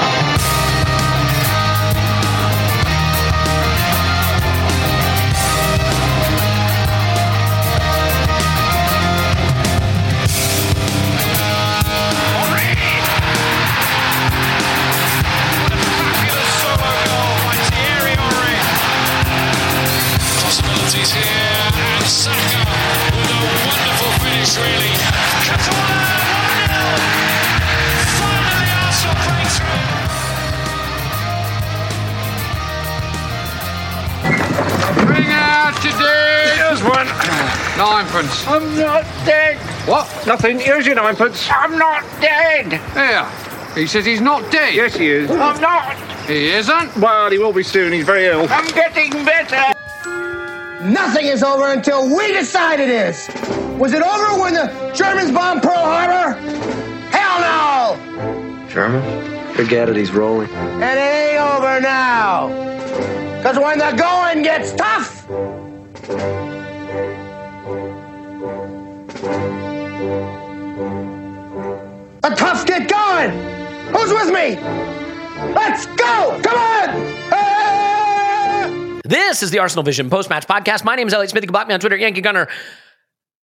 Fabulous Bring out today. Here's one. Ninepence. I'm not dead. What? Nothing. Here's your ninepence. I'm not dead. Here. He says he's not dead. Yes, he is. I'm not. He isn't. Well, he will be soon. He's very ill. I'm getting better. Nothing is over until we decide it is. Was it over when the Germans bombed Pearl Harbor? Hell no! German? Forget it, he's rolling. And it ain't over now. Because when the going gets tough, the toughs get going. Who's with me? Let's go! Come on! Ah! This is the Arsenal Vision post match podcast. My name is Elliot Smith. You can block me on Twitter, Yankee Gunner.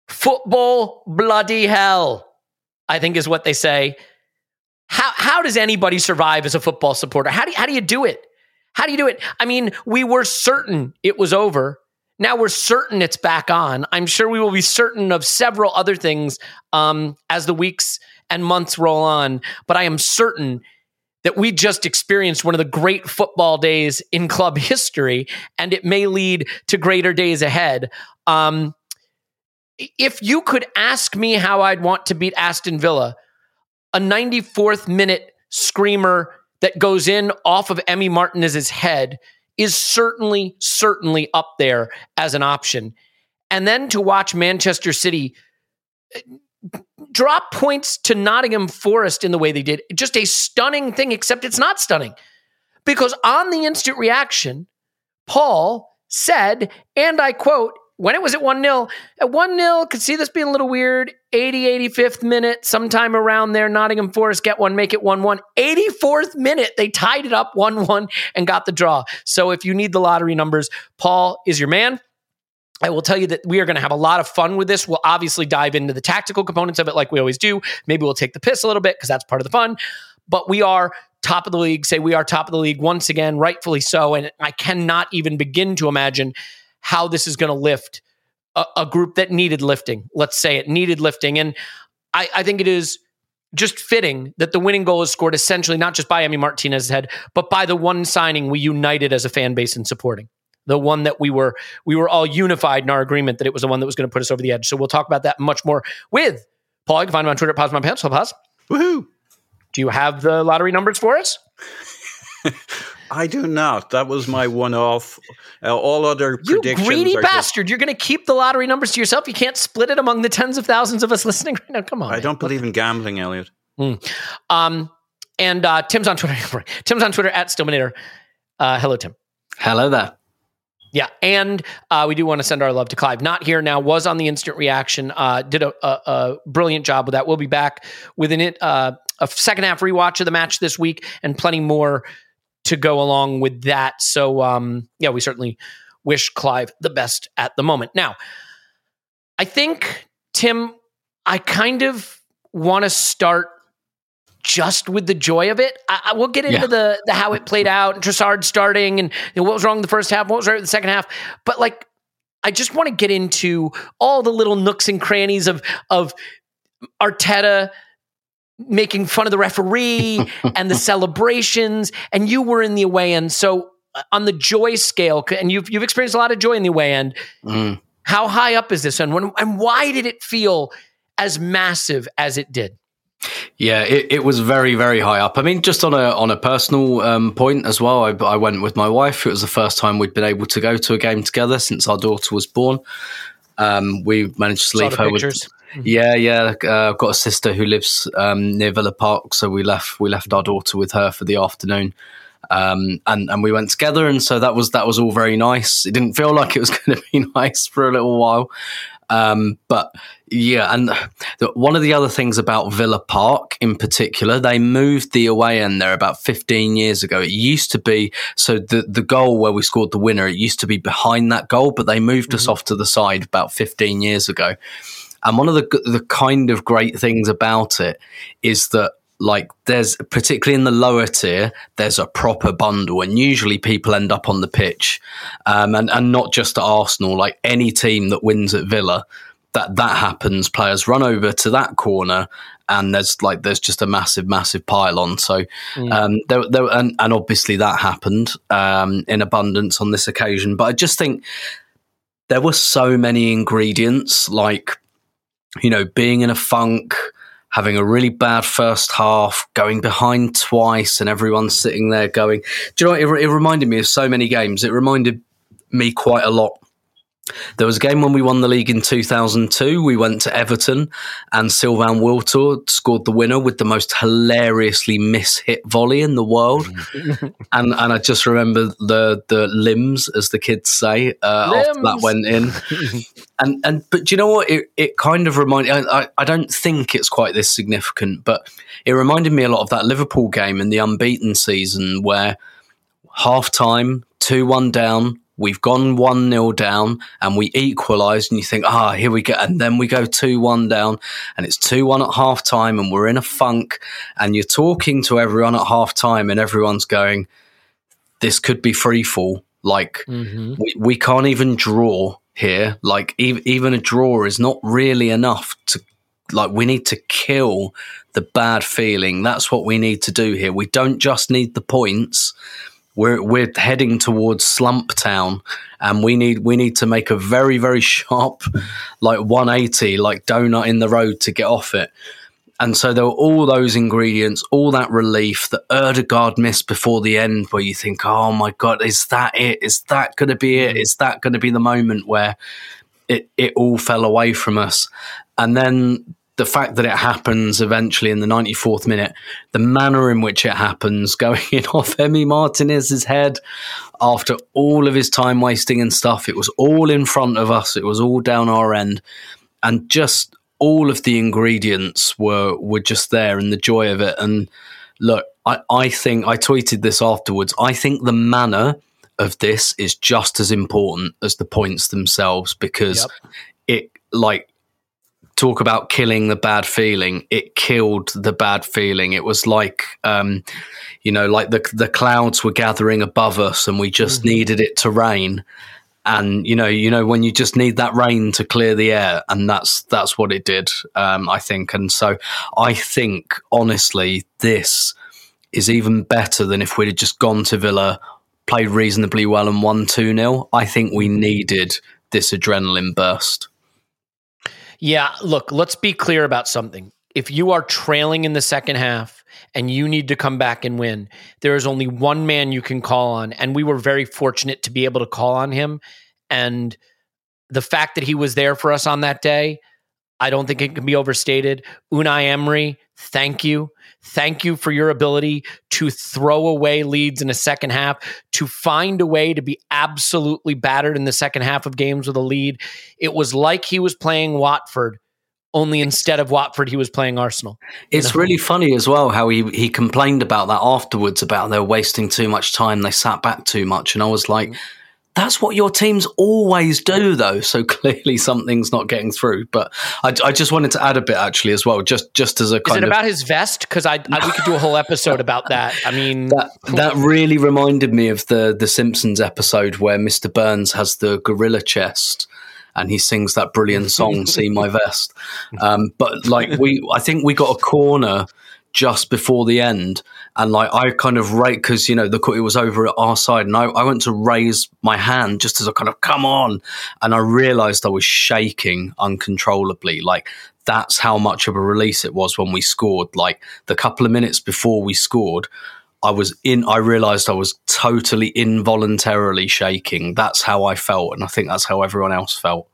Football bloody hell, I think is what they say. How, how does anybody survive as a football supporter? How do, how do you do it? How do you do it? I mean, we were certain it was over. Now we're certain it's back on. I'm sure we will be certain of several other things um, as the weeks and months roll on. But I am certain that we just experienced one of the great football days in club history, and it may lead to greater days ahead. Um, if you could ask me how I'd want to beat Aston Villa, a 94th minute screamer that goes in off of Emi Martinez's head is certainly, certainly up there as an option. And then to watch Manchester City uh, drop points to Nottingham Forest in the way they did. Just a stunning thing, except it's not stunning. Because on the instant reaction, Paul said, and I quote, when it was at 1 0, at 1 0, could see this being a little weird. 80, 85th minute, sometime around there, Nottingham Forest get one, make it 1 1. 84th minute, they tied it up 1 1 and got the draw. So if you need the lottery numbers, Paul is your man. I will tell you that we are going to have a lot of fun with this. We'll obviously dive into the tactical components of it like we always do. Maybe we'll take the piss a little bit because that's part of the fun. But we are top of the league, say we are top of the league once again, rightfully so. And I cannot even begin to imagine how this is going to lift a, a, group that needed lifting. Let's say it needed lifting. And I, I think it is just fitting that the winning goal is scored essentially not just by Emi Martinez's head, but by the one signing we united as a fan base in supporting the one that we were we were all unified in our agreement that it was the one that was going to put us over the edge. So we'll talk about that much more with Paul. You can find him on Twitter at Pause My Pants. Pause. Woohoo! Do you have the lottery numbers for us? I do not. That was my one-off. Uh, all other you predictions. greedy are bastard! You're going to keep the lottery numbers to yourself. You can't split it among the tens of thousands of us listening right now. Come on. I man. don't believe in gambling, Elliot. Mm. Um, and uh, Tim's on Twitter. Tim's on Twitter at Stillmanator. Uh, hello, Tim. Hello there. Yeah, and uh, we do want to send our love to Clive. Not here now. Was on the instant reaction. Uh, did a, a, a, brilliant job with that. We'll be back with an, uh, a second half rewatch of the match this week, and plenty more to go along with that. So, um, yeah, we certainly wish Clive the best at the moment. Now, I think Tim, I kind of want to start just with the joy of it. I, I, we'll get into Yeah. the the how it played out and Trossard starting and you know, what was wrong in the first half, what was right in the second half. But like, I just want to get into all the little nooks and crannies of of Arteta making fun of the referee and the celebrations. And you were in the away end, so uh, on the joy scale, and you've you've experienced a lot of joy in the away end. Mm. How high up is this, and when, and why did it feel as massive as it did? Yeah, it, it was very, very high up. I mean, just on a on a personal um, point as well, I, I went with my wife. It was the first time we'd been able to go to a game together since our daughter was born. Um, we managed to leave her pictures. with. Yeah, yeah. Uh, I've got a sister who lives um, near Villa Park, so we left we left our daughter with her for the afternoon, um, and and we went together, and so that was that was all very nice. It didn't feel like it was going to be nice for a little while, um, but yeah, and the, one of the other things about Villa Park in particular, they moved the away end there about 15 years ago. It used to be so the the goal where we scored the winner, it used to be behind that goal, but they moved us off to the side about 15 years ago. And one of the the kind of great things about it is that like there's particularly in the lower tier there's a proper bundle and usually people end up on the pitch um, and and not just at Arsenal like any team that wins at Villa that that happens. Players run over to that corner and there's like there's just a massive massive pile on. So um there, there and, and obviously that happened um in abundance on this occasion. But I just think there were so many ingredients like you know, being in a funk, having a really bad first half, going behind twice, and everyone sitting there going, Do you know what? It, it reminded me of so many games. It reminded me quite a lot. There was a game when we won the league in 2002. We went to Everton and Sylvain Wiltor scored the winner with the most hilariously mishit volley in the world. and and I just remember the the limbs, as the kids say, uh, after that went in. and and but do you know what? It it kind of reminded. I, I- I don't think it's quite this significant, but it reminded me a lot of that Liverpool game in the unbeaten season where half time, 2 1 down. We've gone 1 0 down and we equalise, and you think, ah, here we go. And then we go 2 1 down, and it's 2 1 at half time, and we're in a funk. And you're talking to everyone at half time, and everyone's going, this could be free fall. Like, we, we can't even draw here. Like, e- even a draw is not really enough to like we need to kill the bad feeling that's what we need to do here we don't just need the points we're we're heading towards slump town and we need we need to make a very very sharp like 180 like donut in the road to get off it and so there were all those ingredients, all that relief, the Odegaard miss before the end, where you think, oh my God, is that it? Is that going to be it? Is that going to be the moment where it, it all fell away from us? And then the fact that it happens eventually in the 94th minute, the manner in which it happens, going in off Emi Martinez's head after all of his time wasting and stuff, it was all in front of us, it was all down our end. And just all of the ingredients were were just there and the joy of it. And look, I, I think I tweeted this afterwards. I think the manner of this is just as important as the points themselves because it like talk about killing the bad feeling it killed the bad feeling. It was like um you know like the the clouds were gathering above us and we just needed it to rain. And you know you know when you just need that rain to clear the air and that's that's what it did um i think. And so i think honestly this is even better than if we'd have just gone to villa played reasonably well and won 2-0 i think we needed this adrenaline burst Yeah, look, let's be clear about something. If you are trailing in the second half and you need to come back and win, there is only one man you can call on. And we were very fortunate to be able to call on him. And the fact that he was there for us on that day, I don't think it can be overstated. Unai Emery, thank you. Thank you for your ability to throw away leads in a second half, to find a way to be absolutely battered in the second half of games with a lead. It was like he was playing Watford, only instead of Watford, he was playing Arsenal. It's really funny as well how he, he complained about that afterwards about they're wasting too much time, they sat back too much, and I was like, mm. That's what your teams always do, though. So clearly something's not getting through. But I, I just wanted to add a bit actually as well, just just as a kind is it of about his vest? Because I, I we could do a whole episode about that. I mean, that that really reminded me of the the Simpsons episode where Mr. Burns has the gorilla chest and he sings that brilliant song "See My Vest." Um, but like we, I think we got a corner just before the end, and like I kind of rate because you know the it was over at our side, and I, I went to raise my hand just as I kind of come on, and I realised I was shaking uncontrollably, like. That's how much of a release it was when we scored. Like the couple of minutes before we scored, I was in, I realized I was totally involuntarily shaking. That's how I felt. And I think that's how everyone else felt.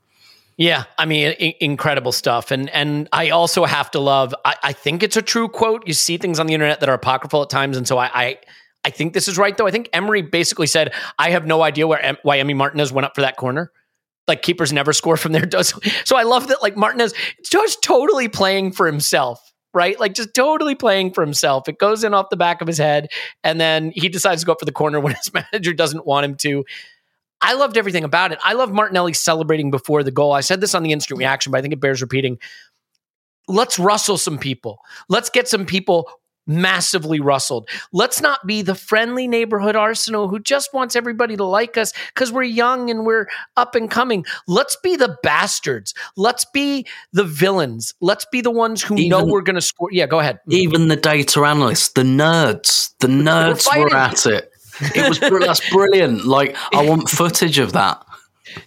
Yeah, I mean, I- incredible stuff, and and I also have to love. I, I think it's a true quote. You see things on the internet that are apocryphal at times, and so I, I, I think this is right. Though I think Emery basically said, "I have no idea where em- why Emi Martinez went up for that corner." Like keepers never score from there. Does so? I love that. Like Martinez, just totally playing for himself, right? Like just totally playing for himself. It goes in off the back of his head, and then he decides to go up for the corner when his manager doesn't want him to. I loved everything about it. I love Martinelli celebrating before the goal. I said this on the instant reaction, but I think it bears repeating. Let's rustle some people. Let's get some people massively rustled. Let's not be the friendly neighborhood Arsenal who just wants everybody to like us because we're young and we're up and coming. Let's be the bastards. Let's be the villains. Let's be the ones who know we're going to score. Yeah, go ahead. Even the data analysts, the nerds, the nerds were, at it. It was that's brilliant. Like I want footage of that.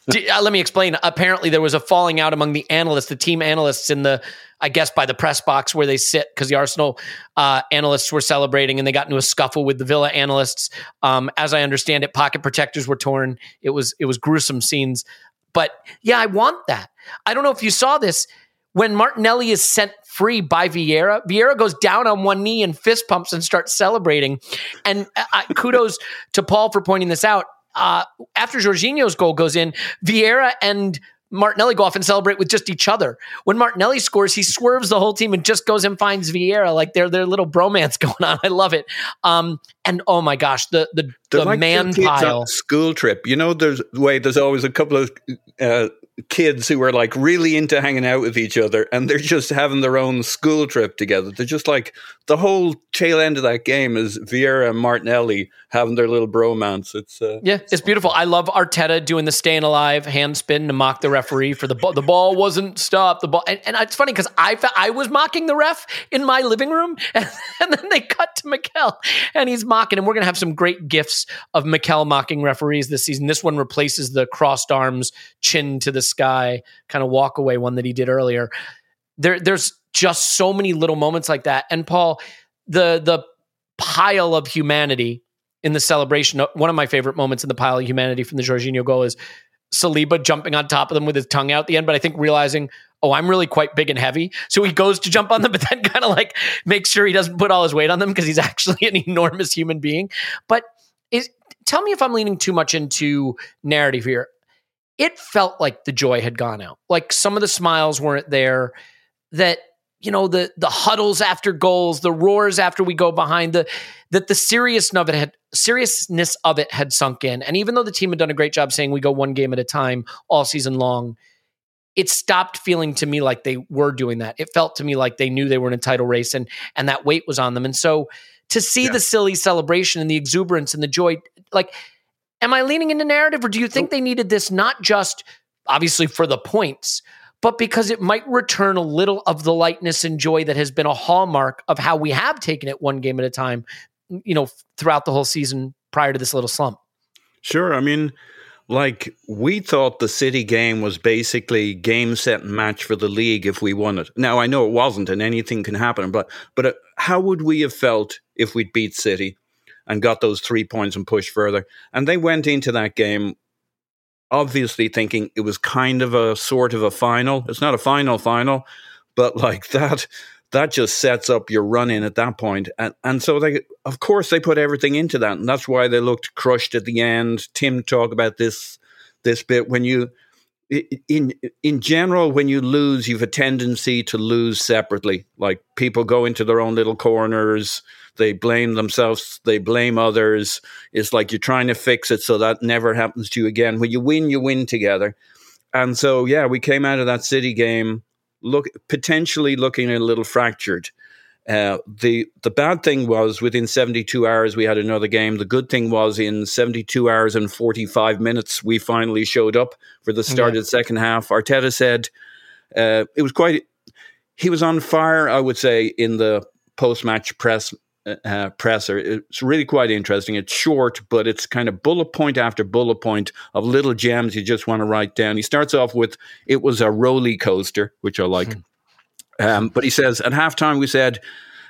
Uh, let me explain. Apparently, there was a falling out among the analysts, the team analysts in the, I guess, by the press box where they sit, because the Arsenal uh, analysts were celebrating and they got into a scuffle with the Villa analysts. Um, as I understand it, pocket protectors were torn. It was it was gruesome scenes. But yeah, I want that. I don't know if you saw this when Martinelli is sent free by Vieira. Vieira goes down on one knee and fist pumps and starts celebrating. And uh, uh, kudos to Paul for pointing this out. Uh, after Jorginho's goal goes in, Vieira and Martinelli go off and celebrate with just each other. When Martinelli scores, he swerves the whole team and just goes and finds Vieira. Like they're their little bromance going on. I love it. Um, and oh my gosh, the the, They're the like man pile. school trip. You know, there's way there's always a couple of uh, kids who are like really into hanging out with each other, and they're just having their own school trip together. They're just like the whole tail end of that game is Vieira and Martinelli having their little bromance. It's uh, Yeah, it's beautiful. I love Arteta doing the staying alive hand spin to mock the referee for the ball. The ball wasn't stopped. The ball, and, and it's funny because I fe- I was mocking the ref in my living room, and, and then they cut to Mikel, and he's mocking, and we're gonna have some great gifs of Mikel mocking referees this season. This one replaces the crossed arms, chin to the sky, kind of walk away one that he did earlier. There, there's just so many little moments like that, and Paul, the the pile of humanity in the celebration. uh, One of my favorite moments in the pile of humanity from the Jorginho goal is Saliba jumping on top of them with his tongue out at the end, but I think realizing, oh, I'm really quite big and heavy. So he goes to jump on them, but then kind of like makes sure he doesn't put all his weight on them because he's actually an enormous human being. But is tell me if I'm leaning too much into narrative here. It felt like the joy had gone out. Like some of the smiles weren't there. That you know the the huddles after goals, the roars after we go behind the that the seriousness of it had seriousness of it had sunk in. And even though the team had done a great job saying we go one game at a time all season long, it stopped feeling to me like they were doing that. It felt to me like they knew they were in a title race and and that weight was on them. And so to see Yeah. the silly celebration and the exuberance and the joy, like, am I leaning into narrative or do you think they needed this not just obviously for the points, but because it might return a little of the lightness and joy that has been a hallmark of how we have taken it one game at a time, you know, throughout the whole season prior to this little slump. Sure. I mean, like we thought the City game was basically game set and match for the league if we won it. Now I know it wasn't, and anything can happen. But but uh, how would we have felt if we'd beat City and got those three points and pushed further? And they went into that game obviously thinking it was kind of a sort of a final. It's not a final final, but like that that just sets up your run in at that point. And and so they of course they put everything into that. And that's why they looked crushed at the end. Tim talked about this this bit when you in in general when you lose you've a tendency to lose separately like people go into their own little corners They blame themselves. They blame others. It's like you're trying to fix it so that never happens to you again. When you win, you win together. And so, yeah, we came out of that City game look potentially looking a little fractured. Uh, the the bad thing was within 72 hours we had another game. The good thing was in 72 hours and 45 minutes we finally showed up for the start Yeah. of the second half. Arteta said uh, it was quite. He was on fire, I would say, in the post match press uh, presser. It's really quite interesting. It's short, but it's kind of bullet point after bullet point of little gems you just want to write down. He starts off with it was a roller coaster, which I like. Um, but he says at halftime we said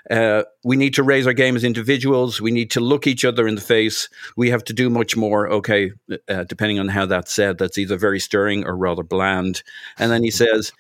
uh, we need to raise our game as individuals. We need to look each other in the face. We have to do much more. Okay, uh, depending on how that's said, that's either very stirring or rather bland. And then he says,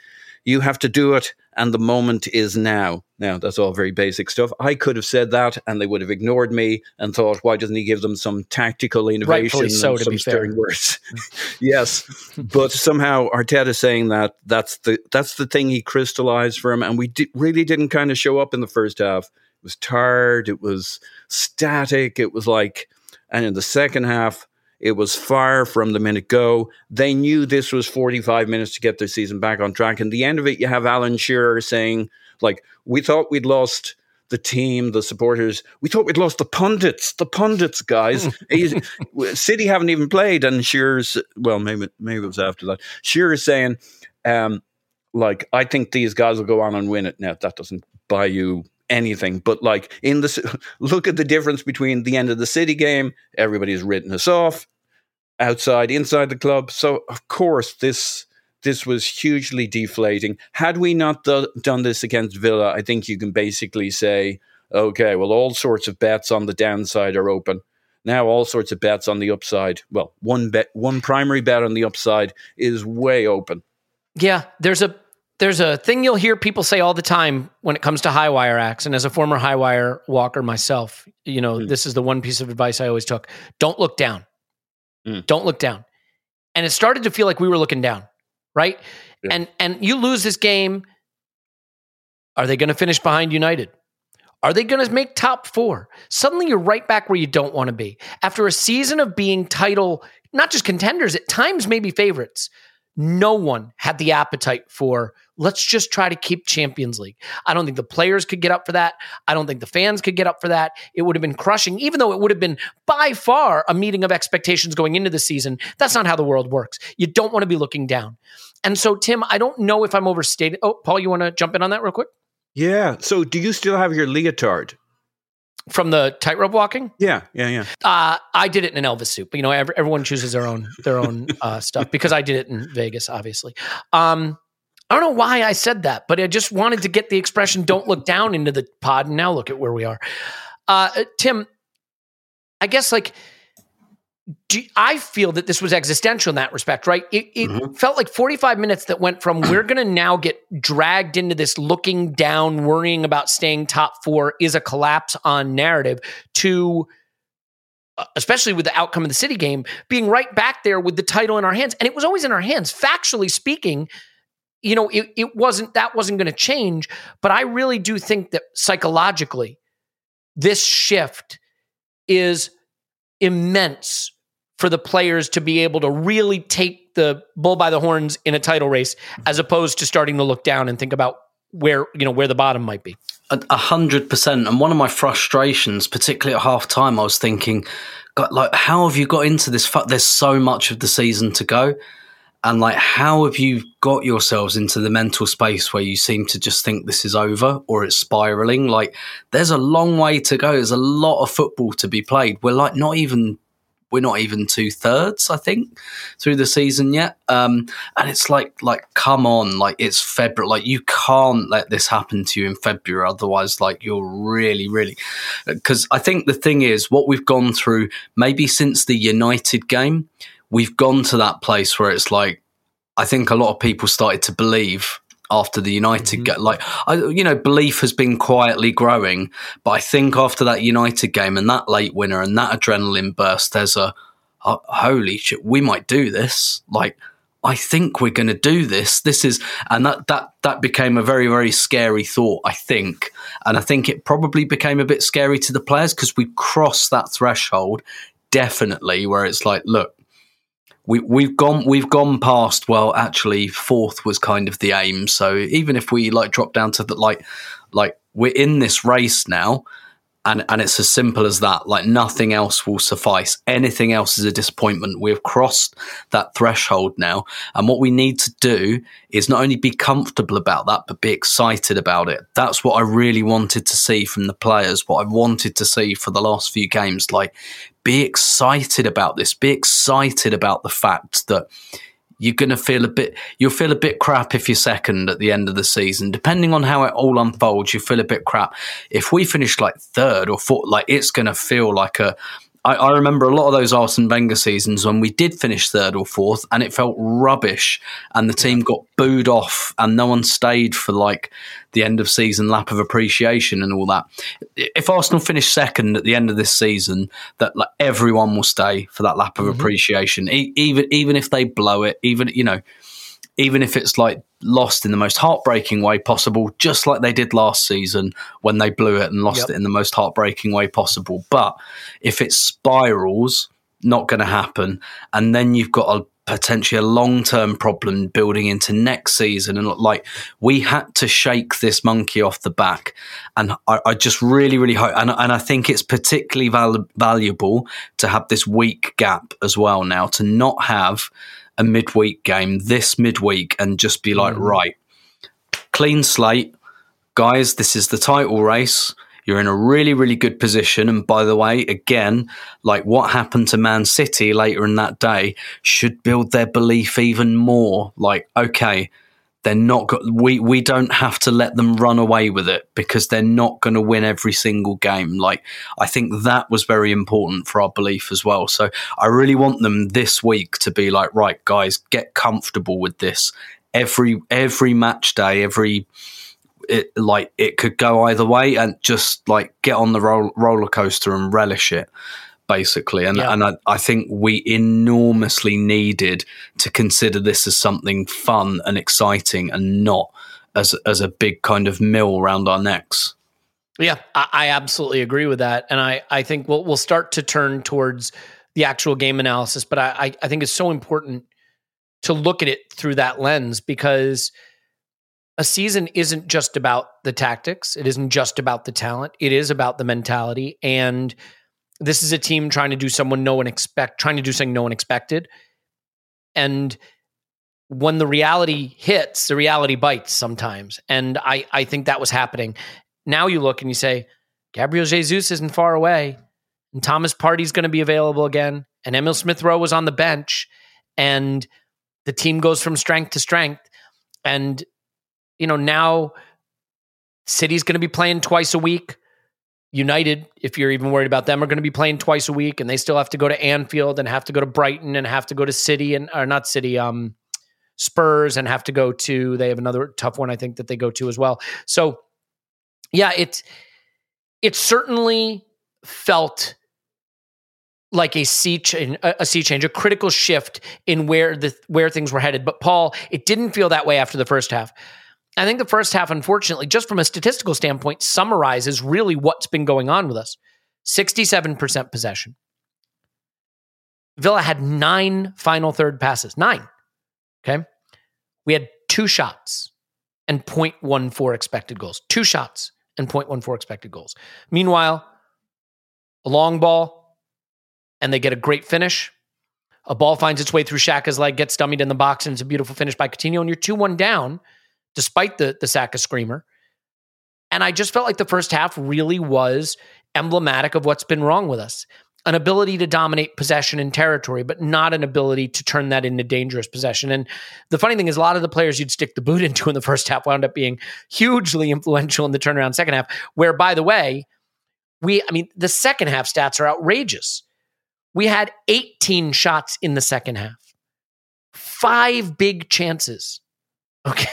"You have to do it, and the moment is now." Now that's all very basic stuff. I could have said that, and they would have ignored me and thought, "Why doesn't he give them some tactical innovation Rightfully so, and some stirring words?" yes, but somehow Arteta saying that that's the that's the thing he crystallized for him, and we di- really didn't kind of show up in the first half. It was tired, it was static, it was like, and in the second half, it was fire from the minute go. They knew this was forty five minutes to get their season back on track, and the end of it, you have Alan Shearer saying, like, we thought we'd lost. The team, the supporters, we thought we'd lost the pundits, the pundits, guys. He's- City haven't even played, and Shearer's well, maybe maybe it was after that. Shearer's saying, um, like, I think these guys will go on and win it. Now that doesn't buy you anything, but like in the look at the difference between the end of the City game, everybody's written us off, outside, inside the club. So of course this this was hugely deflating. Had we not do- done this against Villa, I think you can basically say, okay, well, all sorts of bets on the downside are open. Now, all sorts of bets on the upside. Well, one bet, one primary bet on the upside is way open. Yeah, there's a there's a thing you'll hear people say all the time when it comes to high wire acts. And as a former high wire walker myself, you know, Mm. this is the one piece of advice I always took. Don't look down. Mm. Don't look down. And it started to feel like we were looking down, right? Yeah. And and you lose this game. Are they going to finish behind United? Are they going to make top four? Suddenly you're right back where you don't want to be. After a season of being title, not just contenders, at times maybe favorites, no one had the appetite for let's just try to keep Champions League. I don't think the players could get up for that. I don't think the fans could get up for that. It would have been crushing, even though it would have been by far a meeting of expectations going into the season. That's not how the world works. You don't want to be looking down. And so, Tim, I don't know if I'm overstated. Oh, Paul, you want to jump in on that real quick? Yeah. So, do you still have your leotard? From the tightrope walking? Yeah, yeah, yeah. Uh, I did it in an Elvis suit, but you know, ev- everyone chooses their own their own uh, stuff because I did it in Vegas, obviously. Um, I don't know why I said that, but I just wanted to get the expression "don't look down" into the pod, and now look at where we are. Uh, uh, Tim, I guess like. Do, I feel that this was existential in that respect, right? It, it felt like 45 minutes that went from we're going to now get dragged into this looking down, worrying about staying top four is a collapse on narrative to uh, especially with the outcome of the city game being right back there with the title in our hands and it was always in our hands factually speaking you know it, it wasn't that wasn't going to change but i really do think that psychologically this shift is immense for the players to be able to really take the bull by the horns in a title race as opposed to starting to look down and think about where you know where the bottom might be A hundred percent. And one of my frustrations, particularly at half time, I was thinking, like, how have you got into this? There's so much of the season to go. And like, how have you got yourselves into the mental space where you seem to just think this is over or it's spiraling? Like, there's a long way to go. There's a lot of football to be played. We're like not even we're not even two thirds, I think, through the season yet. Um, and it's like, like, come on, like it's February. Like you can't let this happen to you in February, otherwise, like you're really, really. Because I think the thing is, what we've gone through, maybe since the United game, we've gone to that place where it's like, I think a lot of people started to believe after the United mm-hmm. game. Like, I, you know, belief has been quietly growing, but I think after that United game and that late winner and that adrenaline burst, there's a, a holy shit, we might do this. Like, I think we're going to do this. This is, and that that that became a very very scary thought. I think, and I think it probably became a bit scary to the players because we crossed that threshold definitely where it's like, look, we we've gone we've gone past. Well, actually, fourth was kind of the aim. So even if we like drop down to the like like we're in this race now and and it's as simple as that. Like nothing else will suffice. Anything else is a disappointment. We've crossed that threshold now. And what we need to do is not only be comfortable about that but be excited about it. That's what i really wanted to see from the players what i wanted to see for the last few games. Like be excited about this. Be excited about the fact that you're going to feel a bit you'll feel a bit crap if you're second at the end of the season. Depending on how it all unfolds you feel a bit crap. If we finish like third or fourth like it's going to feel like a I, I remember a lot of those Arsene Wenger seasons when we did finish third or fourth and it felt rubbish and the team got booed off and no one stayed for like the end of season lap of appreciation and all that. If Arsenal finish second at the end of this season, that like everyone will stay for that lap of Mm-hmm. appreciation, e- even even if they blow it, even you know, even if it's like lost in the most heartbreaking way possible, just like they did last season when they blew it and lost Yep. it in the most heartbreaking way possible. But if it spirals, not going to happen, and then you've got a potentially a long term problem building into next season. And like we had to shake this monkey off the back, and I, I just really, really hope, and, and I think it's particularly val- valuable to have this week gap as well now to not have a midweek game this midweek and just be like, mm. right, clean slate, guys, this is the title race. You're in a really, really good position. And by the way, again, like what happened to Man City later in that day should build their belief even more. Like, okay, they're not go- we we don't have to let them run away with it because they're not going to win every single game like i think that was very important for our belief as well so i really want them this week to be like right guys get comfortable with this every every match day every it like it could go either way and just like get on the roll, roller coaster and relish it basically. And Yeah. and I, I think we enormously needed to consider this as something fun and exciting and not as as a big kind of mill around our necks. Yeah, I, I absolutely agree with that, and I I think we'll we'll start to turn towards the actual game analysis, but I I, I think it's so important to look at it through that lens because a season isn't just about the tactics, it isn't just about the talent, it is about the mentality, and this is a team trying to do someone no one expect trying to do something no one expected, and when the reality hits, the reality bites sometimes, and I I think that was happening. Now you look and you say, Gabriel Jesus isn't far away, and Thomas Partey's going to be available again, and Emil Smith Rowe was on the bench, and the team goes from strength to strength. And, you know, now City's going to be playing twice a week. United, if you're even worried about them, are going to be playing twice a week, and they still have to go to Anfield and have to go to Brighton and have to go to City and or not City, um, Spurs and have to go to. They have another tough one, I think, that they go to as well. So yeah, it's it certainly felt like a sea a sea change, a critical shift in where the where things were headed. But Paul, it didn't feel that way after the first half. I think the first half, unfortunately, just from a statistical standpoint, summarizes really what's been going on with us. Sixty-seven percent possession. Villa had nine final third passes. Nine. Okay. We had two shots and 0.14 expected goals. Two shots and 0.14 expected goals. Meanwhile, a long ball, and they get a great finish. A ball finds its way through Xhaka's leg, gets dummied in the box, and it's a beautiful finish by Coutinho. And you're 2 1 down, despite the, the Saka screamer. And I just felt like the first half really was emblematic of what's been wrong with us an ability to dominate possession and territory, but not an ability to turn that into dangerous possession. And the funny thing is, a lot of the players you'd stick the boot into in the first half wound up being hugely influential in the turnaround second half. Where, by the way, we, I mean, the second half stats are outrageous. We had 18 shots in the second half, five big chances. Okay.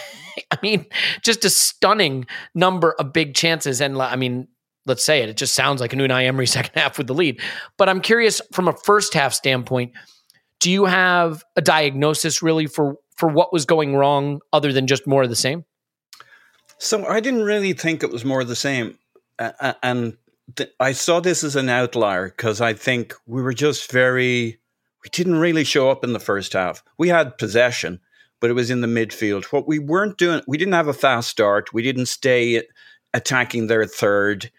I mean, just a stunning number of big chances. And I mean, let's say it, it just sounds like a Unai Emery second half with the lead. But I'm curious from a first half standpoint, do you have a diagnosis really for for what was going wrong other than just more of the same? So I didn't really think it was more of the same. Uh, and th- I saw this as an outlier because I think we were just very, we didn't really show up in the first half. We had possession, but it was in the midfield. What we weren't doing, we didn't have a fast start. We didn't stay attacking their third.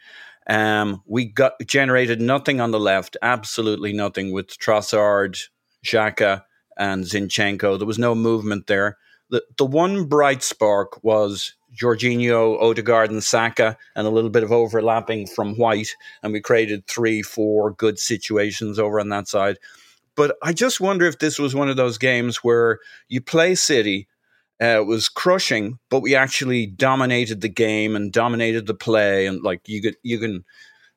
Um, we got generated nothing on the left, absolutely nothing with Trossard, Xhaka, and Zinchenko. There was no movement there. The the one bright spark was Jorginho, Odegaard, and Saka, and a little bit of overlapping from White, and we created three, four good situations over on that side. But I just wonder if this was one of those games where you play City, uh, it was crushing, but we actually dominated the game and dominated the play, and like you could you can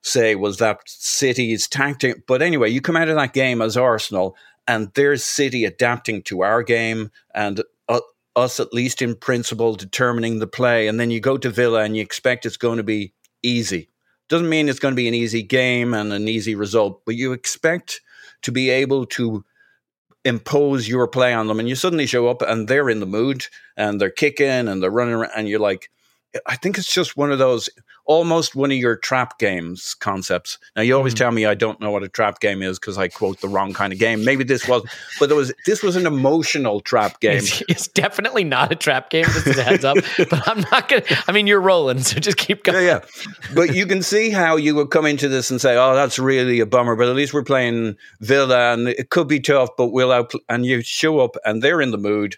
say was that City's tactic. But anyway, you come out of that game as Arsenal, and there's City adapting to our game, and uh, us at least in principle determining the play, and then you go to Villa and you expect it's going to be easy. Doesn't mean it's going to be an easy game and an easy result, but you expect to be able to impose your play on them and you suddenly show up and they're in the mood and they're kicking and they're running around and you're like I think it's just one of those almost one of your trap games concepts. Now you always mm. tell me I don't know what a trap game is because I quote the wrong kind of game. Maybe this was, but there was this was an emotional trap game. It's, it's definitely not a trap game. Just as a heads up, but I'm not gonna. I mean, you're rolling, so just keep going. Yeah, yeah. But you can see how you would come into this and say, "Oh, that's really a bummer," but at least we're playing Villa, and it could be tough, but we'll out. And you show up, and they're in the mood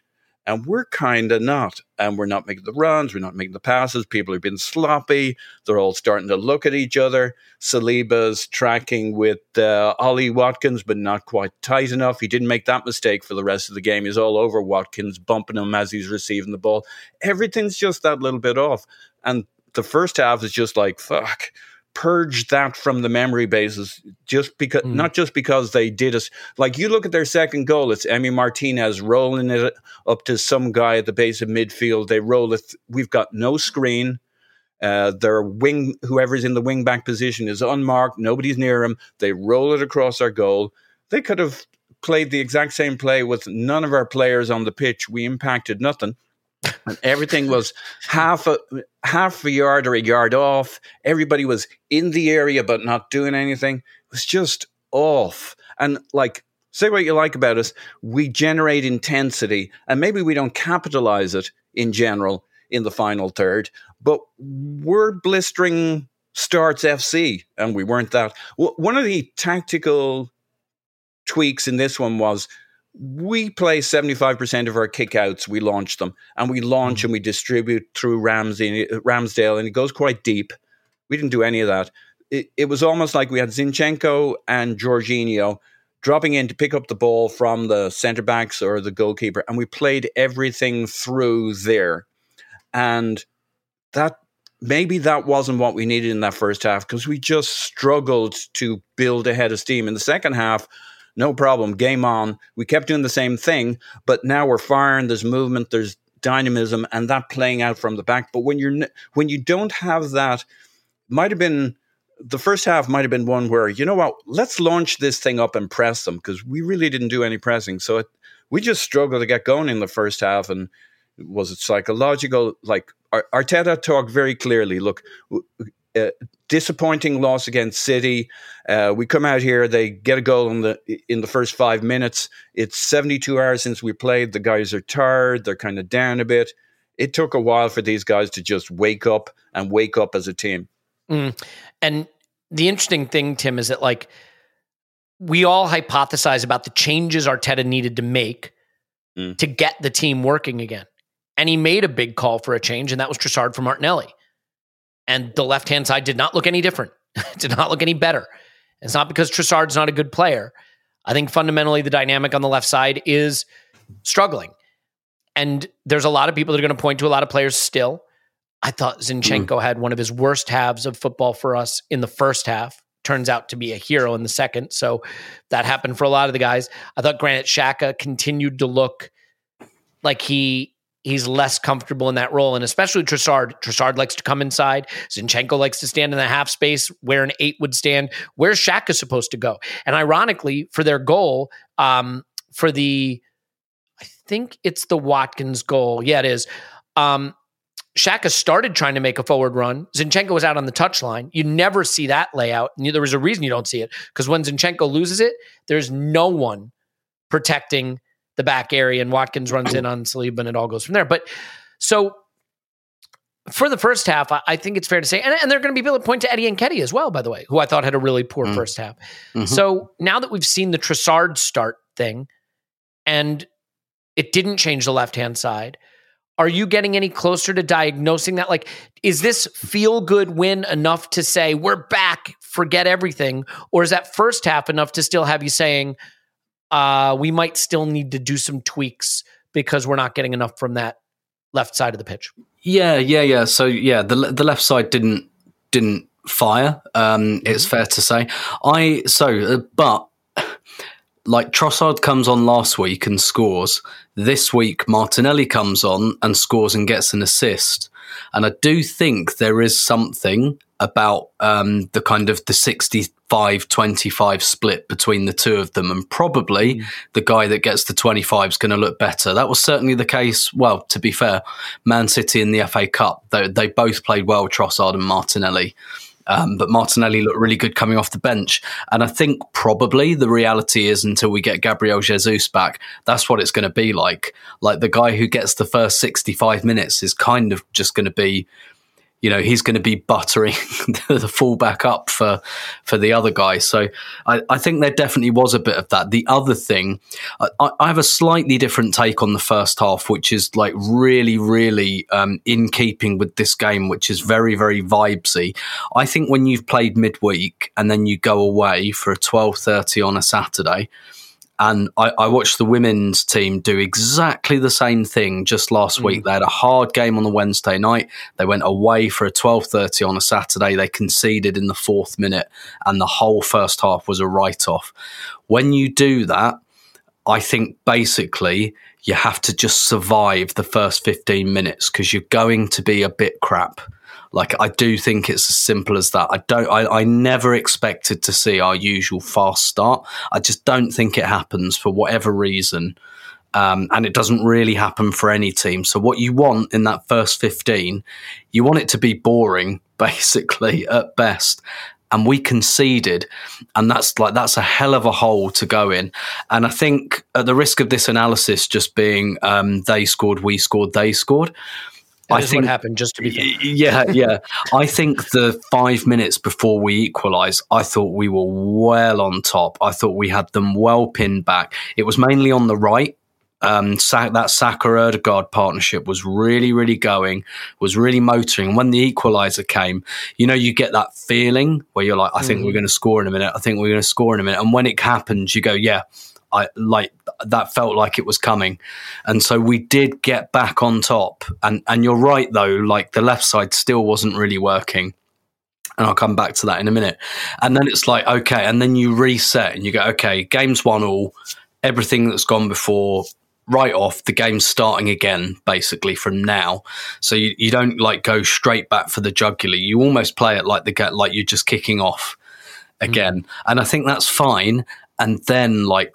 and we're kind of not. And we're not making the runs, we're not making the passes. People have been sloppy. They're all starting to look at each other. Saliba's tracking with uh, Ollie Watkins, but not quite tight enough. He didn't make that mistake for the rest of the game. He's all over Watkins, bumping him as he's receiving the ball. Everything's just that little bit off. And the first half is just like, fuck purge that from the memory bases just because mm. not just because they did us like you look at their second goal it's Emi Martinez rolling it up to some guy at the base of midfield they roll it we've got no screen uh, their wing whoever's in the wing back position is unmarked nobody's near him they roll it across our goal they could have played the exact same play with none of our players on the pitch we impacted nothing and everything was half a half a yard or a yard off. Everybody was in the area but not doing anything. It was just off. And like, say what you like about us, we generate intensity, and maybe we don't capitalize it in general in the final third, but we're blistering starts FC, and we weren't that. One of the tactical tweaks in this one was we play 75% of our kickouts, we launch them, and we launch mm. and we distribute through Ramsey, Ramsdale, and it goes quite deep. We didn't do any of that. It, it was almost like we had Zinchenko and Jorginho dropping in to pick up the ball from the centre backs or the goalkeeper, and we played everything through there. And that maybe that wasn't what we needed in that first half because we just struggled to build ahead of steam. In the second half, no problem, game on. We kept doing the same thing, but now we're firing. There's movement, there's dynamism, and that playing out from the back. But when you're when you don't have that, might have been the first half might have been one where you know what, let's launch this thing up and press them because we really didn't do any pressing. So it, we just struggled to get going in the first half, and was it psychological? Like Arteta talked very clearly. Look, uh, disappointing loss against City. Uh, we come out here, they get a goal in the in the first five minutes. It's 72 hours since we played. The guys are tired. They're kind of down a bit. It took a while for these guys to just wake up and wake up as a team. Mm. And the interesting thing, Tim, is that like we all hypothesize about the changes Arteta needed to make mm. to get the team working again. And he made a big call for a change, and that was Trossard for Martinelli and the left hand side did not look any different, did not look any better. It's not because Trossard's not a good player. I think fundamentally the dynamic on the left side is struggling. And there's a lot of people that are going to point to a lot of players still. I thought Zinchenko mm. had one of his worst halves of football for us in the first half. Turns out to be a hero in the second. So that happened for a lot of the guys. I thought Granit Xhaka continued to look like he he's less comfortable in that role. And especially Trossard. Trossard likes to come inside. Zinchenko likes to stand in the half space where an eight would stand. Where's Xhaka supposed to go? And ironically, for their goal, um, for the I think it's the Watkins goal. Yeah, it is. Um, Xhaka started trying to make a forward run. Zinchenko was out on the touchline. You never see that layout. And there was a reason you don't see it because when Zinchenko loses it, there's no one protecting the back area, and Watkins runs in on Saliba, and it all goes from there. But so for the first half, I, I think it's fair to say, and, and there are going to be people that point to Eddie and Nketiah as well, by the way, who I thought had a really poor Mm. first half. Mhm. So now that we've seen the Trossard start thing, and it didn't change the left hand side. Are you getting any closer to diagnosing that? Like, is this feel good win enough to say we're back, forget everything? Or is that first half enough to still have you saying, uh, we might still need to do some tweaks because we're not getting enough from that left side of the pitch? Yeah, yeah, yeah. So yeah, the the left side didn't didn't fire. Um, It's Mm-hmm. fair to say. I so, uh, but like Trossard comes on last week and scores. This week Martinelli comes on and scores and gets an assist. And I do think there is something about um, the kind of the 65-25 split between the two of them and probably the guy that gets the 25 is going to look better. That was certainly the case. Well, to be fair, Man City in the FA Cup, they, they both played well, Trossard and Martinelli. Um, but Martinelli looked really good coming off the bench. And I think probably the reality is until we get Gabriel Jesus back, that's what it's going to be like. Like the guy who gets the first 65 minutes is kind of just going to be you know he's going to be buttering the fullback up for for the other guy. So I, I think there definitely was a bit of that. The other thing, I, I have a slightly different take on the first half, which is like really, really um, in keeping with this game, which is very, very vibesy. I think when you've played midweek and then you go away for a twelve thirty on a Saturday. And I, I watched the women's team do exactly the same thing just last hmm. week. They had a hard game on the Wednesday night. They went away for a twelve thirty on a Saturday. They conceded in the fourth minute, and the whole first half was a write off. When you do that, I think basically you have to just survive the first 15 minutes because you're going to be a bit crap. Like I do think it's as simple as that. I don't I, I never expected to see our usual fast start. I just don't think it happens for whatever reason. Um, and it doesn't really happen for any team. So what you want in that first 15, you want it to be boring, basically, at best and we conceded and that's like that's a hell of a hole to go in and i think at the risk of this analysis just being um, they scored we scored they scored That I think what happened, just to be fair. yeah, yeah. I think the five minutes before we equalised, I thought we were well on top. I thought we had them well pinned back. It was mainly on the right. Um, that Saka Odegaard partnership was really, really going, was really motoring. When the equaliser came, you know, you get that feeling where you're like, I think we're going to score in a minute. I think we're going to score in a minute. And when it happens, you go, yeah, I like that felt like it was coming. And so we did get back on top. And and you're right though, like the left side still wasn't really working. And I'll come back to that in a minute. And then it's like, okay, and then you reset and you go, okay, game's one all, everything that's gone before, right off, the game's starting again, basically from now. So you, you don't like go straight back for the jugular. You almost play it like the get like you're just kicking off mm. again. And I think that's fine. And then like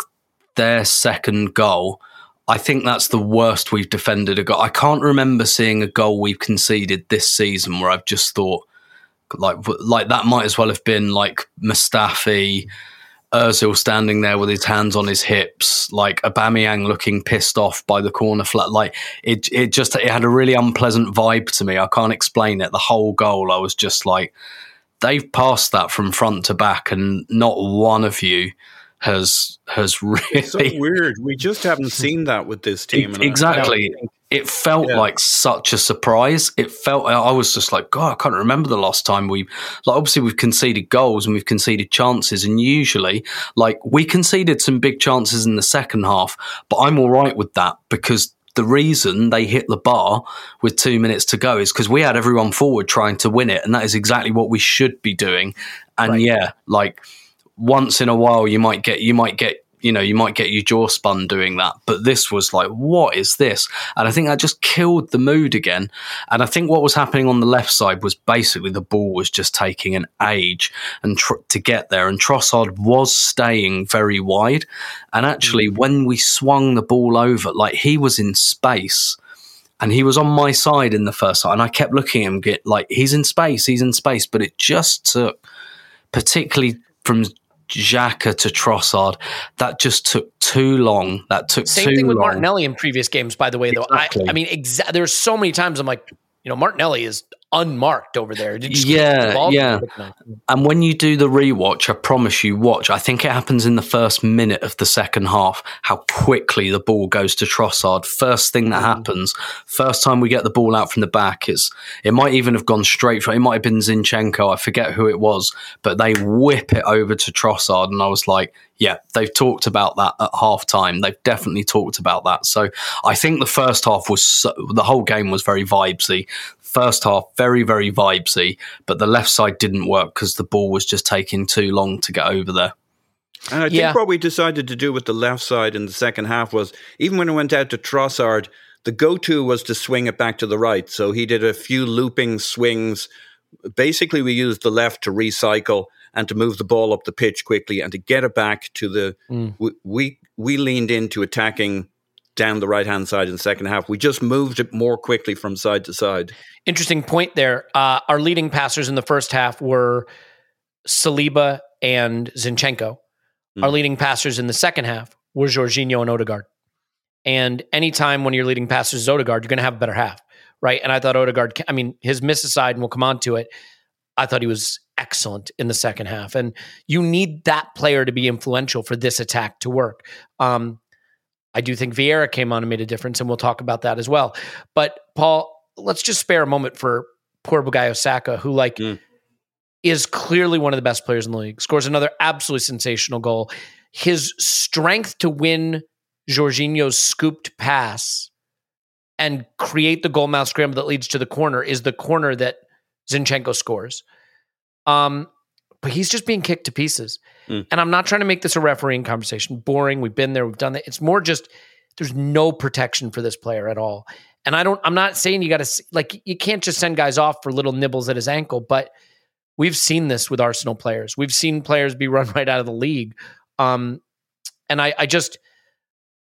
their second goal, I think that's the worst we've defended a goal. I can't remember seeing a goal we've conceded this season where I've just thought like like that might as well have been like Mustafi, Özil standing there with his hands on his hips, like Aubameyang looking pissed off by the corner flat. Like it, it just it had a really unpleasant vibe to me. I can't explain it. The whole goal, I was just like, they've passed that from front to back, and not one of you has has really so weird. We just haven't seen that with this team. exactly. It felt Yeah. like such a surprise. It felt I was just like, God, I can't remember the last time we like. Obviously, we've conceded goals and we've conceded chances, and usually, like we conceded some big chances in the second half. But I'm all right with that because the reason they hit the bar with two minutes to go is because we had everyone forward trying to win it, and that is exactly what we should be doing. And yeah, like once in a while, you might get you might get you know, you might get your jaw spun doing that. But this was like, what is this? And I think that just killed the mood again. And I think what was happening on the left side was basically the ball was just taking an age and tr- to get there. And Trossard was staying very wide. And actually, mm. when we swung the ball over, like he was in space and he was on my side in the first half. And I kept looking at him, get like he's in space, he's in space, but it just took, particularly from Xhaka to Trossard. That just took too long. That took Same too thing with long. Martinelli in previous games, by the way, though. I, I mean, exa- there's so many times I'm like, you know, Martinelli is unmarked over there. Yeah, yeah. And when you do the rewatch, I promise you, watch. I think it happens in the first minute of the second half. How quickly the ball goes to Trossard. First thing that mm. happens. First time we get the ball out from the back, it's it might even have gone straight. It might have been Zinchenko. I forget who it was, but they whip it over to Trossard, and I was like, yeah, they've talked about that at half time. They've definitely talked about that. So I think the first half was so, the whole game was very vibesy. First half, very, very vibesy, but the left side didn't work because the ball was just taking too long to get over there. And I think yeah. what we decided to do with the left side in the second half was even when it went out to Trossard, the go to was to swing it back to the right. So he did a few looping swings. Basically, we used the left to recycle and to move the ball up the pitch quickly and to get it back to the. Mm. We, we, we leaned into attacking down the right hand side in the second half. We just moved it more quickly from side to side. Interesting point there. Uh, our leading passers in the first half were Saliba and Zinchenko. Mm. Our leading passers in the second half were Jorginho and Odegaard. And anytime when you're leading passers is Odegaard, you're going to have a better half, right? And I thought Odegaard, I mean, his miss aside, and we'll come on to it. I thought he was excellent in the second half. And you need that player to be influential for this attack to work. Um, I do think Vieira came on and made a difference, and we'll talk about that as well. But Paul, let's just spare a moment for poor Bukayo Saka, who like mm. is clearly one of the best players in the league. Scores another absolutely sensational goal. His strength to win Jorginho's scooped pass and create the goal mouth scramble that leads to the corner is the corner that Zinchenko scores. Um, but he's just being kicked to pieces. Mm. And I'm not trying to make this a refereeing conversation. Boring. We've been there. We've done that. It's more just there's no protection for this player at all. And I don't. I'm not saying you got to like you can't just send guys off for little nibbles at his ankle, but we've seen this with Arsenal players. We've seen players be run right out of the league. Um, and I, I just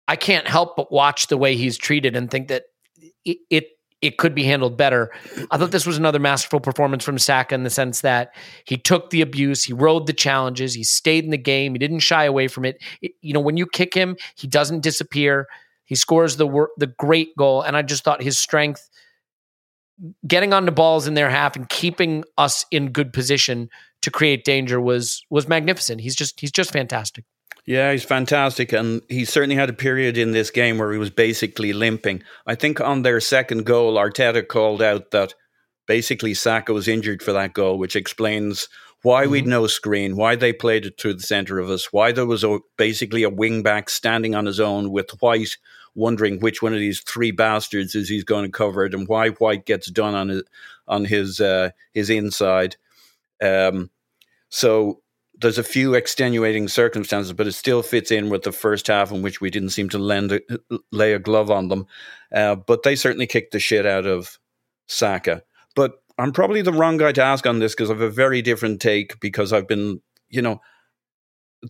I can't help but watch the way he's treated and think that it, it it could be handled better. I thought this was another masterful performance from Saka in the sense that he took the abuse, he rode the challenges, he stayed in the game, he didn't shy away from it. it you know, when you kick him, he doesn't disappear. He scores the the great goal, and I just thought his strength, getting on the balls in their half and keeping us in good position to create danger was was magnificent. He's just he's just fantastic. Yeah, he's fantastic. And he certainly had a period in this game where he was basically limping. I think on their second goal, Arteta called out that basically Saka was injured for that goal, which explains why mm-hmm. we'd no screen, why they played it through the centre of us, why there was a, basically a wing back standing on his own with White wondering which one of these three bastards is he's going to cover it, and why White gets done on his on his uh, his inside. Um, so there's a few extenuating circumstances, but it still fits in with the first half in which we didn't seem to lend a, lay a glove on them. Uh, but they certainly kicked the shit out of Saka. But I'm probably the wrong guy to ask on this because I have a very different take because I've been, you know,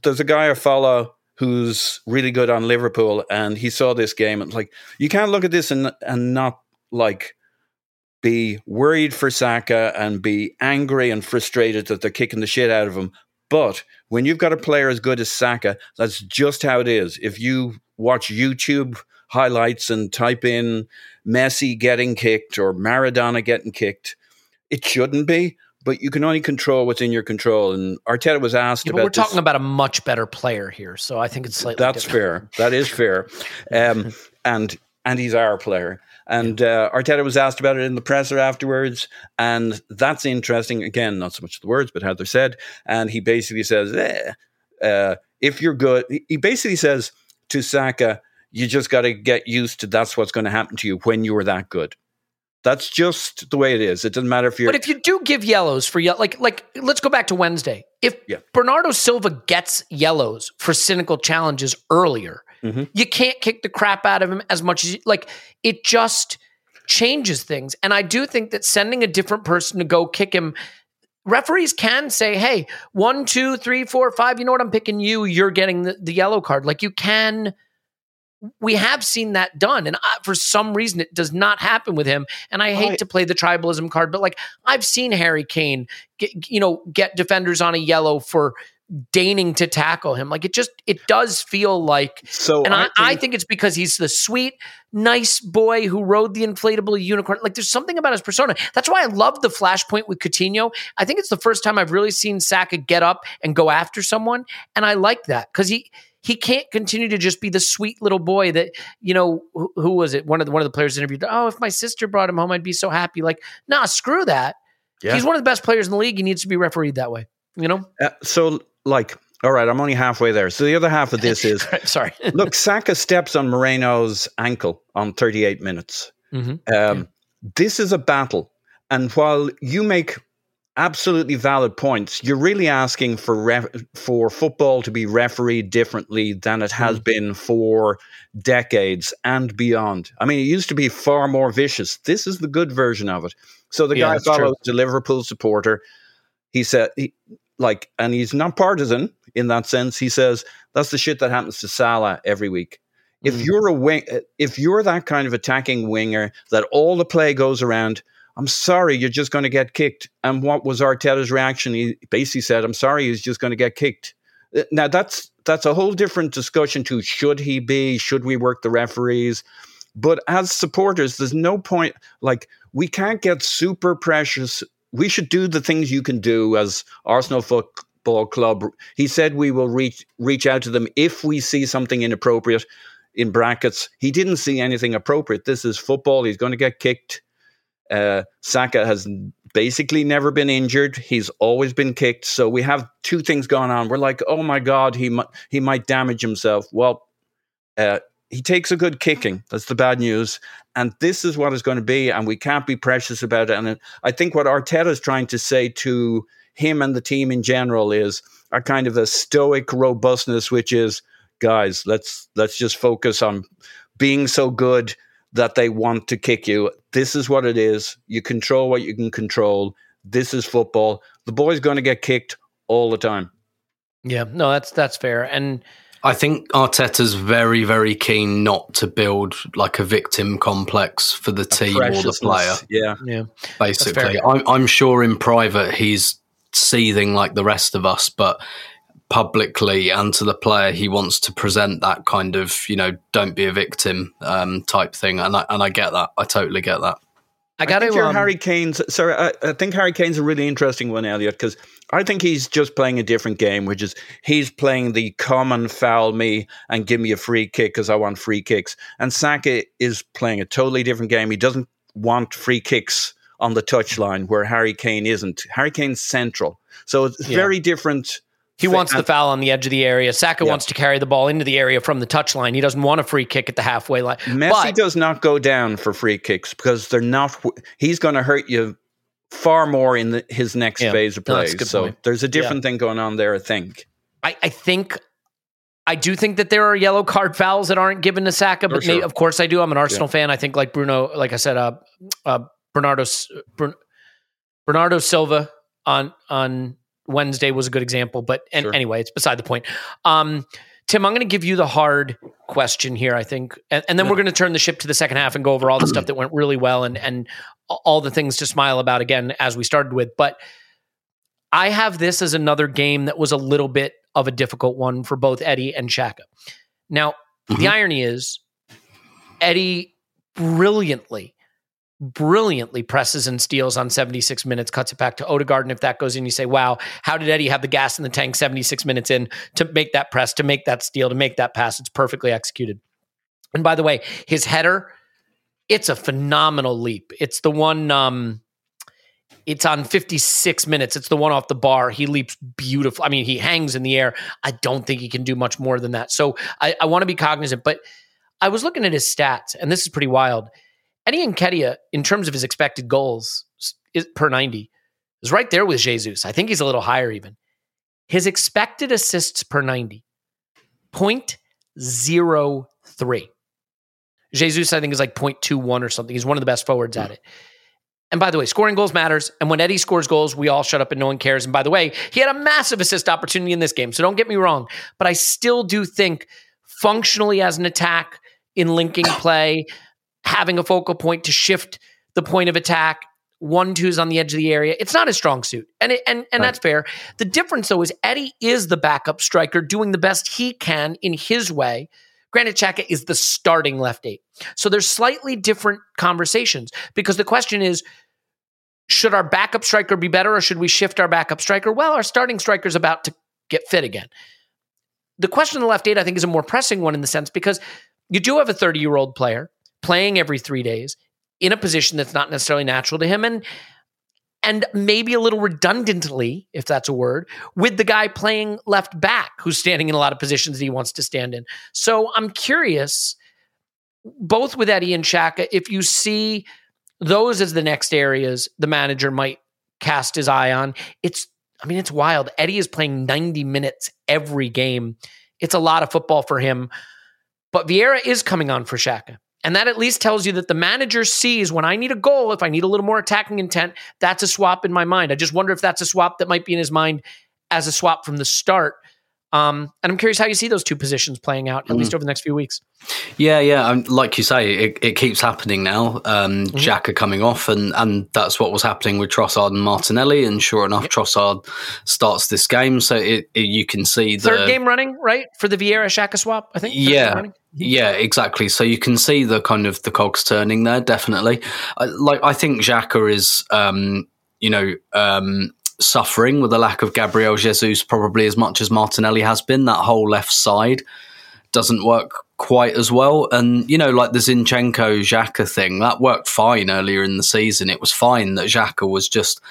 there's a guy I follow who's really good on Liverpool and he saw this game and like you can't look at this and and not like be worried for Saka and be angry and frustrated that they're kicking the shit out of him, but when you've got a player as good as Saka, that's just how it is. If you watch YouTube highlights and type in Messi getting kicked or Maradona getting kicked, it shouldn't be. But you can only control what's in your control. And Arteta was asked yeah, about. We're talking about a much better player here, so I think it's slightly. That's different. fair. That is fair, um, and and he's our player. And uh, Arteta was asked about it in the presser afterwards, and that's interesting. Again, not so much the words, but how they're said. And he basically says, eh, uh, "If you're good," he basically says to Saka, "You just got to get used to that's what's going to happen to you when you are that good." That's just the way it is. It doesn't matter if you're. But if you do give yellows for yellow, like like let's go back to Wednesday. if Yeah. Bernardo Silva gets yellows for cynical challenges earlier, Mhm. you can't kick the crap out of him as much as you, like it just changes things. And I do think that sending a different person to go kick him, referees can say, hey, one, two, three, four, five, you know what? I'm picking you. You're getting the, the yellow card. Like you can. We have seen that done, and I, for some reason, it does not happen with him. And I hate I- to play the tribalism card, but like I've seen Harry Kane, get, you know, get defenders on a yellow for deigning to tackle him. Like it just, it does feel like So and I, I think it's because he's the sweet, nice boy who rode the inflatable unicorn. Like there's something about his persona. That's why I love the flashpoint with Coutinho. I think it's the first time I've really seen Saka get up and go after someone, and I like that because he he can't continue to just be the sweet little boy that you know who, who was it one of the one of the players interviewed. Oh, if my sister brought him home, I'd be so happy. Like, nah, screw that. Yeah. He's one of the best players in the league. He needs to be refereed that way. You know. Uh, so, like, all right, I'm only halfway there. So the other half of this is Sorry. look, Saka steps on Moreno's ankle on 38 minutes. Mhm. Um, This is a battle. And while you make absolutely valid points, you're really asking for ref- for football to be refereed differently than it has been for decades and beyond. I mean, it used to be far more vicious. This is the good version of it. So the Yeah, guy that's true. follows the Liverpool supporter. He said, he, like, and he's not partisan in that sense. He says that's the shit that happens to Salah every week. If Mm. you're a wing, if you're that kind of attacking winger that all the play goes around, I'm sorry, you're just going to get kicked. And what was Arteta's reaction? He basically said, "I'm sorry, he's just going to get kicked." Uh, Now that's that's a whole different discussion. To should he be? Should we work the referees? But as supporters, there's no point. Like we can't get super precious. We should do the things you can do as Arsenal Football Club. He said we will reach reach out to them if we see something inappropriate. In brackets, he didn't see anything appropriate. This is football. He's going to get kicked. Uh, Saka has basically never been injured. He's always been kicked. So we have two things going on. We're like, oh my god, he might he might damage himself. Well, uh, he takes a good kicking. That's the bad news. And this is what it's going to be. And we can't be precious about it. And I think what Arteta is trying to say to him and the team in general is a kind of a stoic robustness, which is, guys, let's let's just focus on being so good that they want to kick you. This is what it is. You control what you can control. This is football. The boy's going to get kicked all the time. Yeah, no, that's that's fair. And I think Arteta's very, very keen not to build like a victim complex for the team or the player. Yeah. yeah, Basically. I'm, I'm sure in private he's seething like the rest of us, but publicly and to the player, he wants to present that kind of you know don't be a victim um, type thing, and I and I get that. I totally get that. I got think to. Um, Harry Kane's. Sorry, I, I think Harry Kane's a really interesting one, Elliot, because I think he's just playing a different game, which is he's playing the common foul me and give me a free kick because I want free kicks. And Saka is playing a totally different game. He doesn't want free kicks on the touchline where Harry Kane isn't. Harry Kane's central, so it's Yeah. very different. He wants the foul on the edge of the area. Saka Yeah. wants to carry the ball into the area from the touchline. He doesn't want a free kick at the halfway line. Messi but does not go down for free kicks because they're not. He's going to hurt you far more in the, his next Yeah. phase of play. so point. there's a different thing going on there. I think. I, I think I do think that there are yellow card fouls that aren't given to Saka, but sure. may- of course I do. I'm an Arsenal fan. I think like Bruno, like I said, uh, uh, Bernardo Bern- Bernardo Silva on on Wednesday was a good example. But and Sure. anyway, it's beside the point. Um, Tim, I'm going to give you the hard question here. I think, and, and then we're going to turn the ship to the second half and go over all the stuff that went really well and and all the things to smile about again as we started with. But I have this as another game that was a little bit of a difficult one for both Eddie and Xhaka. Now, the irony is, Eddie brilliantly, brilliantly presses and steals on 76 minutes, cuts it back to Odegaard. And if that goes in, you say, wow, how did Eddie have the gas in the tank 76 minutes in to make that press, to make that steal, to make that pass? It's perfectly executed. And by the way, his header, it's a phenomenal leap. It's the one, um, it's on 56 minutes. It's the one off the bar. He leaps beautiful. I mean, he hangs in the air. I don't think he can do much more than that. So I, I want to be cognizant. But I was looking at his stats, and this is pretty wild. Eddie Nketiah, in terms of his expected goals is, per 90, is right there with Jesus. I think he's a little higher even. His expected assists per 90, 0.03. Jesus, I think, is like 0.21 or something. He's one of the best forwards at hmm. it. And by the way, scoring goals matters. And when Eddie scores goals, we all shut up and no one cares. And by the way, he had a massive assist opportunity in this game. So don't get me wrong. But I still do think functionally as an attack in linking play, having a focal point to shift the point of attack, one twos on the edge of the area. It's not his strong suit, and it, and and right. that's fair. The difference though is Eddie is the backup striker doing the best he can in his way. Granit Xhaka is the starting left eight, so there's slightly different conversations because the question is. Should our backup striker be better or should we shift our backup striker? Well, our starting striker is about to get fit again. The question on the left eight, I think, is a more pressing one in the sense because you do have a 30 year old player playing every three days in a position that's not necessarily natural to him and and maybe a little redundantly, if that's a word, with the guy playing left back who's standing in a lot of positions that he wants to stand in. So I'm curious, both with Eddie and Xhaka, if you see those as the next areas the manager might cast his eye on. It's, I mean, it's wild. Eddie is playing 90 minutes every game. It's a lot of football for him. But Vieira is coming on for Xhaka. And that at least tells you that the manager sees when I need a goal, if I need a little more attacking intent, that's a swap in my mind. I just wonder if that's a swap that might be in his mind as a swap from the start. Um, and I'm curious how you see those two positions playing out, at mm. least over the next few weeks. Yeah, yeah. Um, like you say, it, it keeps happening now. Um, mm-hmm. Xhaka coming off, and, and that's what was happening with Trossard and Martinelli. And sure enough, yep. Trossard starts this game. So it, it, you can see the third game running, right? For the Vieira Xhaka swap, I think. Yeah. Yeah, exactly. So you can see the kind of the cogs turning there, definitely. like I think Xhaka is, um, you know, um, suffering with the lack of Gabriel Jesus probably as much as Martinelli has been. That whole left side doesn't work quite as well. And, you know, like the Zinchenko Xhaka thing, that worked fine earlier in the season. It was fine that Xhaka was just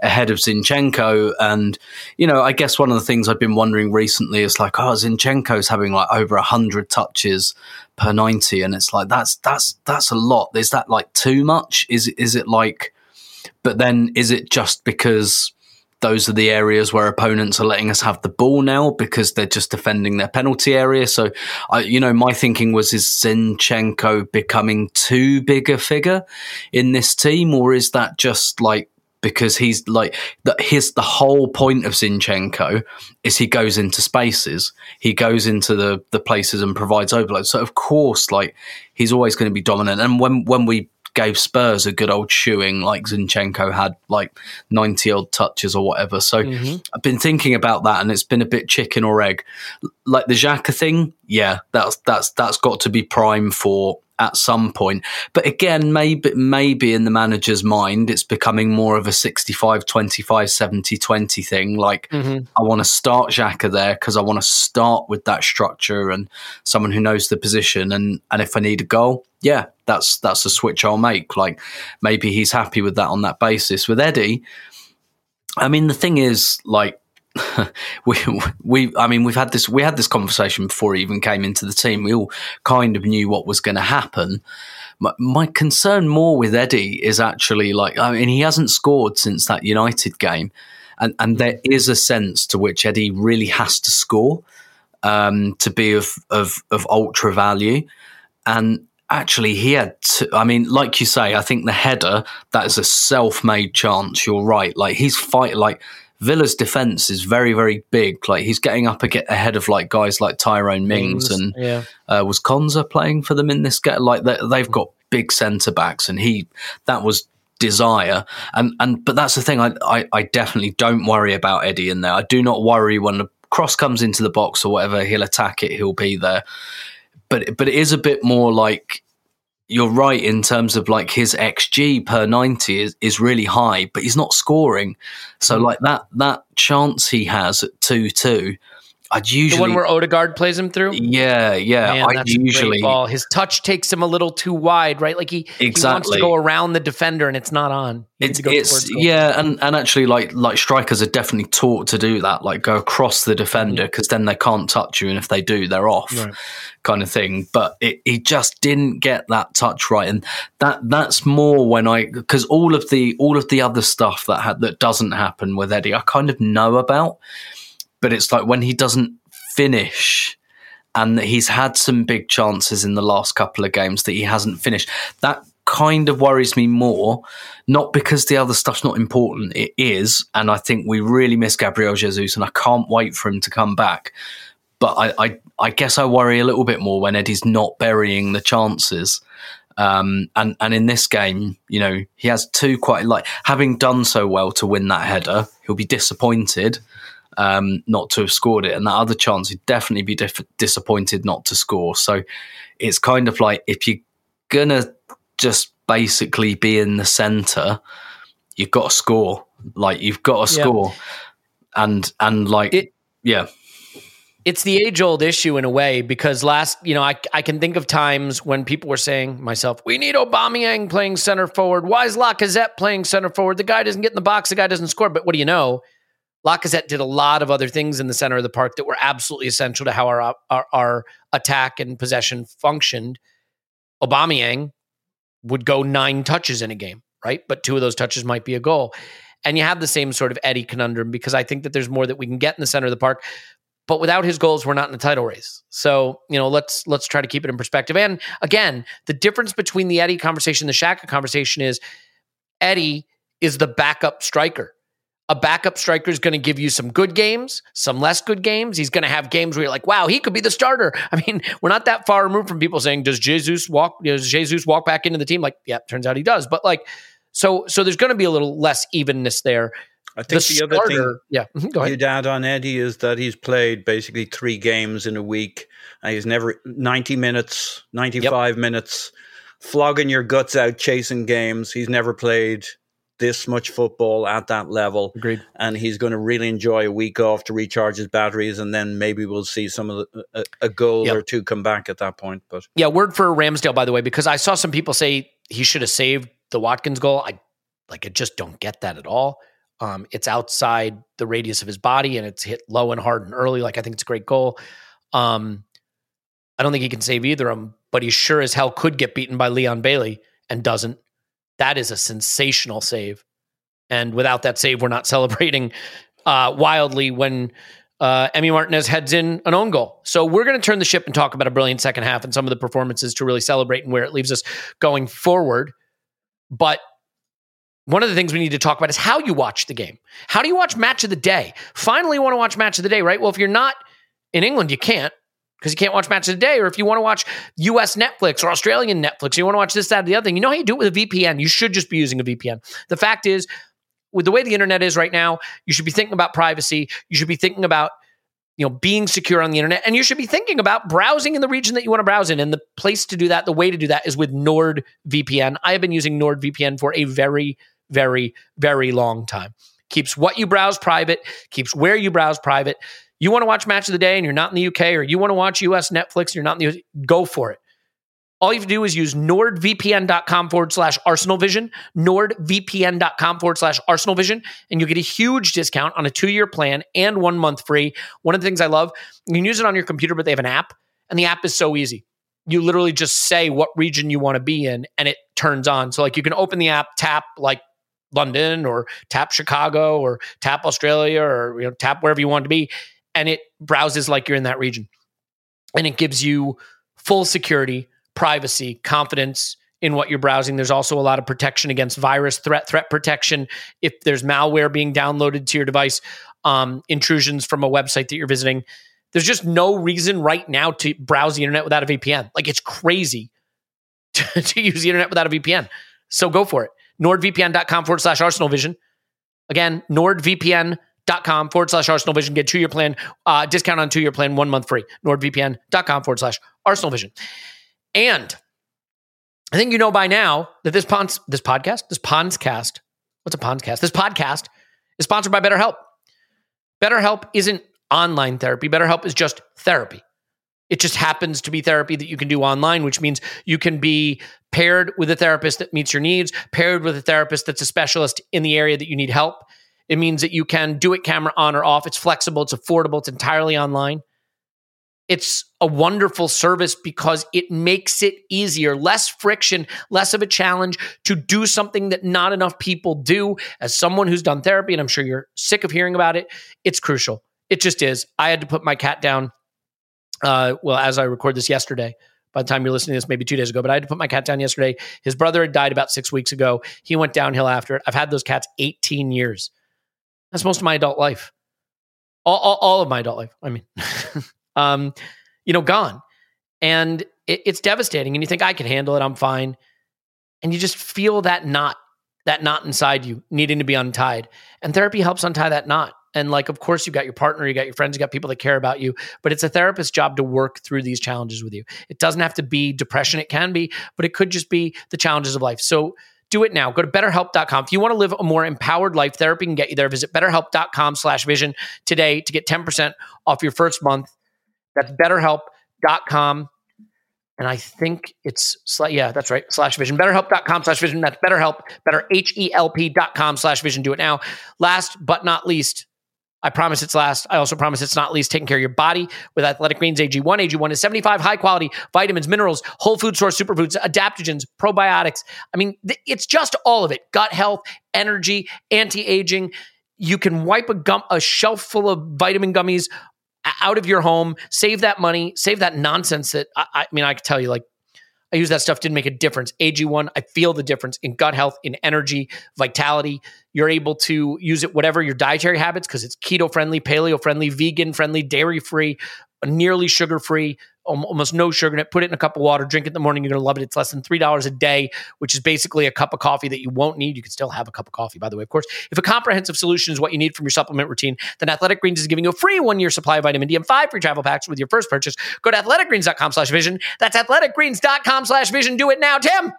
ahead of Zinchenko. And, you know, I guess one of the things I've been wondering recently is like, oh, Zinchenko's having like over 100 touches per 90. And it's like, that's, that's, that's a lot. Is that like too much? Is, is it like, but then is it just because those are the areas where opponents are letting us have the ball now because they're just defending their penalty area. So, I, you know, my thinking was: is Zinchenko becoming too big a figure in this team, or is that just like because he's like that? His the whole point of Zinchenko is he goes into spaces, he goes into the the places and provides overload. So, of course, like he's always going to be dominant. And when when we gave Spurs a good old shoeing, like Zinchenko had like 90 odd touches or whatever. So mm-hmm. I've been thinking about that and it's been a bit chicken or egg. Like the Xhaka thing, yeah, that's that's that's got to be prime for at some point. But again, maybe maybe in the manager's mind, it's becoming more of a 65 25, 70 20 thing. Like, mm-hmm. I want to start Xhaka there because I want to start with that structure and someone who knows the position. And, and if I need a goal, yeah, that's that's a switch I'll make. Like, maybe he's happy with that on that basis. With Eddie, I mean, the thing is, like, we we I mean we've had this we had this conversation before he even came into the team. We all kind of knew what was going to happen. My, my, concern more with Eddie is actually like I mean he hasn't scored since that United game, and and there is a sense to which Eddie really has to score um, to be of of of ultra value, and actually he had to, i mean like you say i think the header that is a self-made chance you're right like he's fight like Villa's defense is very, very big. Like he's getting up ahead of like guys like Tyrone Mings, and yeah. uh, was Konsa playing for them in this game? Like they've got big centre backs, and he that was desire and and but that's the thing I, I, I definitely don't worry about Eddie in there I do not worry when the cross comes into the box or whatever he'll attack it he'll be there but but it is a bit more like you're right in terms of like his xg per 90 is, is really high but he's not scoring so mm. like that that chance he has at 2-2 I'd usually the one where Odegaard plays him through. Yeah, yeah. Man, I usually ball. His touch takes him a little too wide, right? Like he, exactly. he wants to go around the defender, and it's not on. it's, it's yeah, and and actually, like like strikers are definitely taught to do that, like go across the defender because then they can't touch you, and if they do, they're off, right. kind of thing. But it, he just didn't get that touch right, and that that's more when I because all of the all of the other stuff that had that doesn't happen with Eddie, I kind of know about but it's like when he doesn't finish and he's had some big chances in the last couple of games that he hasn't finished. That kind of worries me more, not because the other stuff's not important. It is, and I think we really miss Gabriel Jesus, and I can't wait for him to come back. But I, I, I guess I worry a little bit more when Eddie's not burying the chances. Um, and and in this game, you know, he has two quite like having done so well to win that header, he'll be disappointed um, not to have scored it, and that other chance he'd definitely be diff- disappointed not to score. So it's kind of like if you're gonna just basically be in the center, you've got to score. Like you've got to Yeah. score, and and like It- yeah, it's the age old issue in a way because last, you know, I, I can think of times when people were saying myself, we need Aubameyang playing center forward. Why is Lacazette playing center forward? The guy doesn't get in the box. The guy doesn't score. But what do you know? Lacazette did a lot of other things in the center of the park that were absolutely essential to how our our, our attack and possession functioned. Aubameyang would go nine touches in a game, right? But two of those touches might be a goal. And you have the same sort of Eddie conundrum because I think that there's more that we can get in the center of the park but without his goals we're not in the title race so you know let's let's try to keep it in perspective and again the difference between the eddie conversation and the Xhaka conversation is eddie is the backup striker a backup striker is going to give you some good games some less good games. He's going to have games where you're like wow he could be the starter. I mean we're not that far removed from people saying does jesus walk does jesus walk back into the team? Like yeah turns out he does. But like so so there's going to be a little less evenness there. I think the, other thing starter- yeah mhm, go ahead. you'd add on Eddie is that he's played basically three games in a week. And he's never 90 minutes, 95 minutes, flogging your guts out, chasing games. He's never played this much football at that level. Agreed. And he's going to really enjoy a week off to recharge his batteries. And then maybe we'll see some of the, a, a goal Yep. or two come back at that point. But Yeah, word for Ramsdale, by the way, because I saw some people say he should have saved the Watkins goal. I like I just don't get that at all. Um, it's outside the radius of his body and it's hit low and hard and early. Like I think it's a great goal. Um, I don't think he can save either of them, but he sure as hell could get beaten by Leon Bailey and doesn't. That is a sensational save. And without that save, we're not celebrating uh, wildly when uh, Emi Martinez heads in an own goal. So we're going to turn the ship and talk about a brilliant second half and some of the performances to really celebrate and where it leaves us going forward. But one of the things we need to talk about is how you watch the game. How do you watch match of the day? Finally, you want to watch match of the day, right? Well, if you're not in England, you can't because you can't watch match of the day. Or if you want to watch US Netflix or Australian Netflix, you want to watch this, that, or the other thing. You know how you do it with a VPN? You should just be using a VPN. The fact is, with the way the internet is right now, you should be thinking about privacy. You should be thinking about you know being secure on the internet and you should be thinking about browsing in the region that you want to browse in and the place to do that the way to do that is with nordvpn i have been using nordvpn for a very very very long time keeps what you browse private keeps where you browse private you want to watch match of the day and you're not in the uk or you want to watch us netflix and you're not in the go for it. All you have to do is use nordvpn.com forward slash arsenal vision nordvpn.com forward slash arsenal vision and you get a huge discount on a two-year plan and one month free. One of the things i love you can use it on your computer but they have an app and the app is so easy. You literally just say what region you want to be in and it turns on. So like you can open the app tap like london or tap chicago or tap australia or you know tap wherever you want to be and it browses like you're in that region and it gives you full security privacy, confidence in what you're browsing. There's also a lot of protection against virus threat, threat protection. If there's malware being downloaded to your device, um, intrusions from a website that you're visiting, there's just no reason right now to browse the internet without a VPN. Like it's crazy to, to use the internet without a VPN. So go for it. NordVPN.com forward slash Arsenal Vision. Again, NordVPN.com forward slash Arsenal Vision. Get two year plan, uh, discount on two year plan, one month free. NordVPN.com forward slash Arsenal Vision. And I think you know by now that this pons, this podcast, this Ponscast, what's a Ponscast? This podcast is sponsored by BetterHelp. BetterHelp isn't online therapy. BetterHelp is just therapy. It just happens to be therapy that you can do online, which means you can be paired with a therapist that meets your needs, paired with a therapist that's a specialist in the area that you need help. It means that you can do it camera on or off. It's flexible, it's affordable, it's entirely online. It's a wonderful service because it makes it easier, less friction, less of a challenge to do something that not enough people do. As someone who's done therapy, and I'm sure you're sick of hearing about it, it's crucial. It just is. I had to put my cat down. Uh, well, as I record this yesterday, by the time you're listening to this, maybe two days ago, but I had to put my cat down yesterday. His brother had died about six weeks ago. He went downhill after it. I've had those cats 18 years. That's most of my adult life. All, all, all of my adult life. I mean, um, you know, gone. And it, it's devastating. And you think, I can handle it. I'm fine. And you just feel that knot, that knot inside you needing to be untied. And therapy helps untie that knot. And like, of course, you've got your partner, you got your friends, you got people that care about you, but it's a therapist's job to work through these challenges with you. It doesn't have to be depression. It can be, but it could just be the challenges of life. So do it now. Go to betterhelp.com. If you want to live a more empowered life, therapy can get you there. Visit betterhelp.com slash vision today to get 10% off your first month. That's betterhelp.com. And I think it's, yeah, that's right, slash vision. Betterhelp.com slash vision. That's betterhelp, better H-E-L-P.com slash vision. Do it now. Last but not least, I promise it's last. I also promise it's not least taking care of your body with Athletic Greens AG1. AG1 is 75 high quality vitamins, minerals, whole food source superfoods, adaptogens, probiotics. I mean, th- it's just all of it gut health, energy, anti aging. You can wipe a, gum, a shelf full of vitamin gummies out of your home, save that money, save that nonsense that I, I mean, I can tell you, like, I use that stuff, didn't make a difference. AG1, I feel the difference in gut health, in energy, vitality. You're able to use it whatever your dietary habits because it's keto friendly, paleo friendly, vegan friendly, dairy free, nearly sugar free, almost no sugar in it. Put it in a cup of water, drink it in the morning. You're going to love it. It's less than $3 a day, which is basically a cup of coffee that you won't need. You can still have a cup of coffee, by the way, of course. If a comprehensive solution is what you need from your supplement routine, then Athletic Greens is giving you a free one year supply of vitamin D and five free travel packs with your first purchase. Go to athleticgreens.com slash vision. That's athleticgreens.com slash vision. Do it now, Tim.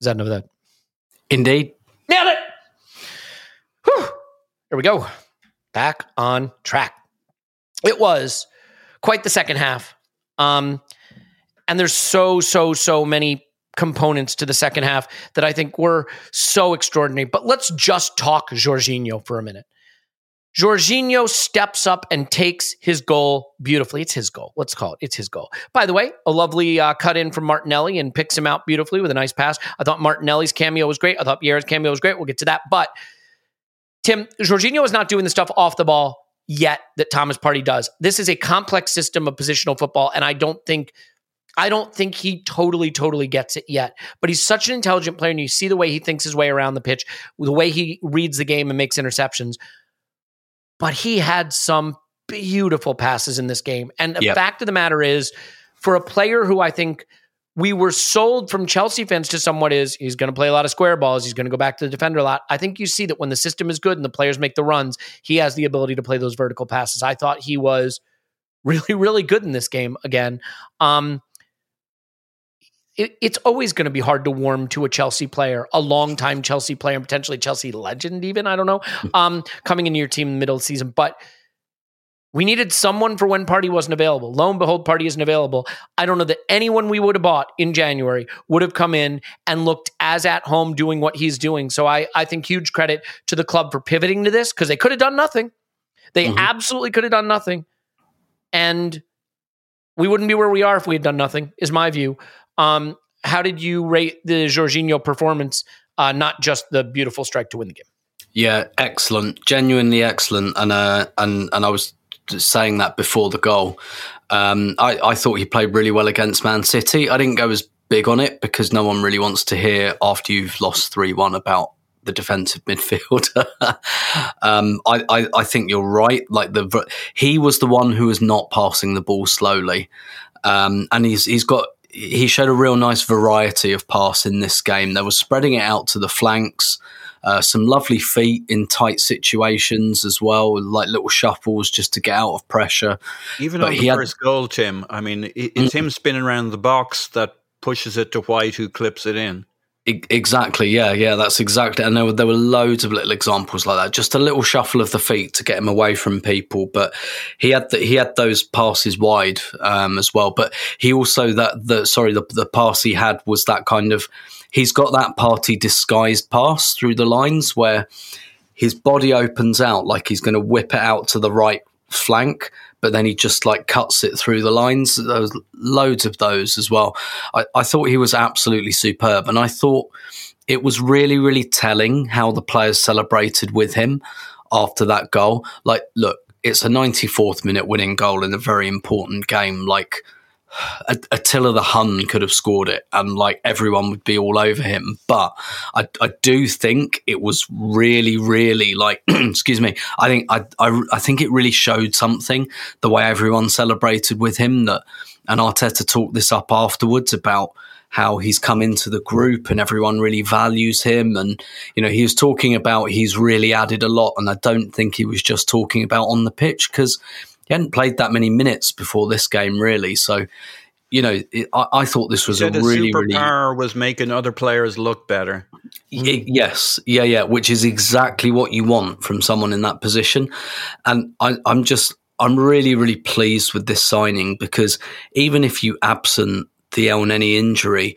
Is that enough of that? Indeed. Nailed it. Whew. Here we go. Back on track. It was quite the second half. Um, and there's so, so, so many components to the second half that I think were so extraordinary. But let's just talk Jorginho for a minute. Jorginho steps up and takes his goal beautifully. It's his goal. Let's call it. It's his goal. By the way, a lovely uh, cut in from Martinelli and picks him out beautifully with a nice pass. I thought Martinelli's cameo was great. I thought Pierre's cameo was great. We'll get to that. But Tim, Jorginho is not doing the stuff off the ball yet that Thomas Partey does. This is a complex system of positional football, and I don't think I don't think he totally, totally gets it yet. But he's such an intelligent player, and you see the way he thinks his way around the pitch, the way he reads the game and makes interceptions. But he had some beautiful passes in this game. And the Yep. fact of the matter is, for a player who I think we were sold from Chelsea fans to someone is he's going to play a lot of square balls. He's going to go back to the defender a lot. I think you see that when the system is good and the players make the runs, he has the ability to play those vertical passes. I thought he was really, really good in this game again. Um, it, it's always going to be hard to warm to a Chelsea player, a longtime Chelsea player, and potentially Chelsea legend, even. I don't know, um, coming into your team in the middle of the season. But we needed someone for when Partey wasn't available. Lo and behold, Partey isn't available. I don't know that anyone we would have bought in January would have come in and looked as at home doing what he's doing. So I, I think huge credit to the club for pivoting to this because they could have done nothing. They Mhm. absolutely could have done nothing. And we wouldn't be where we are if we had done nothing, is my view. Um, how did you rate the Jorginho performance, uh, not just the beautiful strike to win the game? Yeah, excellent, genuinely excellent, and uh, and and I was saying that before the goal. Um, I, I thought he played really well against Man City. I didn't go as big on it because no one really wants to hear after you've lost three one about the defensive midfielder. um, I, I I think you're right. Like the he was the one who was not passing the ball slowly, um, and he's he's got he showed a real nice variety of pass in this game. They were spreading it out to the flanks. Uh, some lovely feet in tight situations as well, like little shuffles just to get out of pressure. Even But on he the had- first goal, Tim, I mean, it's him spinning around the box that pushes it to White, who clips it in. Exactly, yeah, yeah, that's exactly. And there were there were loads of little examples like that. Just a little shuffle of the feet to get him away from people, but he had the, he had those passes wide um, as well. But he also that the sorry the the pass he had was that kind of he's got that Partey disguised pass through the lines where his body opens out like he's going to whip it out to the right flank, but then he just like cuts it through the lines. There was loads of those as well. I, I thought he was absolutely superb, and I thought it was really, really telling how the players celebrated with him after that goal. Like, look, it's a 94th minute winning goal in a very important game. Like Attila the Hun could have scored it, and like everyone would be all over him. But I, I do think it was really, really like, excuse me. I think I, I, I think it really showed something the way everyone celebrated with him. That and Arteta talked this up afterwards about how he's come into the group and everyone really values him. And, you know, he was talking about he's really added a lot. And I don't think he was just talking about on the pitch because he hadn't played that many minutes before this game, really. So, you know, it, I, I, thought this was a really, superpower really. Superpower was making other players look better. Y- yes, yeah, yeah, which is exactly what you want from someone in that position. And I, I'm just, I'm really, really pleased with this signing because even if you absent the El Elneny injury,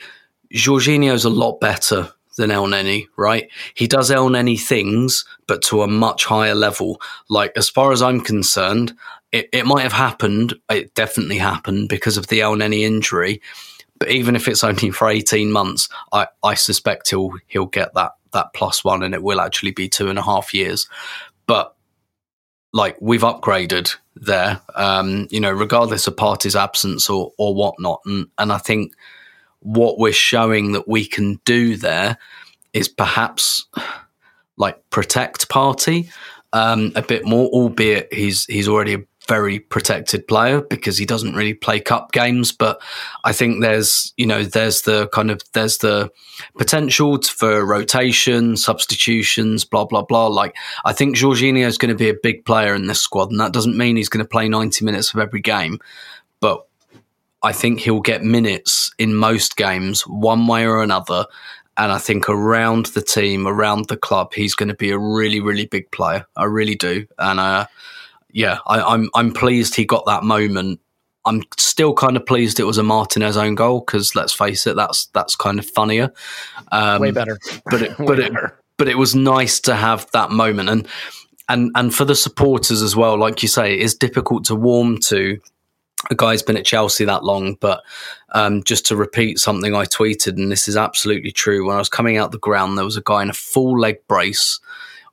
Jorginho's a lot better than El Elneny, right? He does El Elneny things, but to a much higher level. Like, as far as I'm concerned, it, it might have happened. It definitely happened because of the Elneny injury. But even if it's only for 18 months, I, I suspect he'll he'll get that that plus one and it will actually be two and a half years. But like we've upgraded there, um, you know, regardless of Partey's absence or or whatnot. And and I think what we're showing that we can do there is perhaps like protect party um, a bit more, albeit he's he's already a very protected player because he doesn't really play cup games. But I think there's, you know, there's the kind of there's the potential for rotation, substitutions, blah blah blah. Like I think Jorginho is going to be a big player in this squad, and that doesn't mean he's going to play 90 minutes of every game, but I think he'll get minutes in most games, one way or another. And I think around the team, around the club, he's going to be a really, really big player. I really do. And uh, yeah, I, I'm I'm pleased he got that moment. I'm still kind of pleased it was a Martinez own goal because let's face it, that's that's kind of funnier. Um, Way better, but it, but it, but it was nice to have that moment and and and for the supporters as well. Like you say, it's difficult to warm to a guy's been at Chelsea that long, but um, just to repeat something I tweeted, and this is absolutely true. When I was coming out the ground, there was a guy in a full leg brace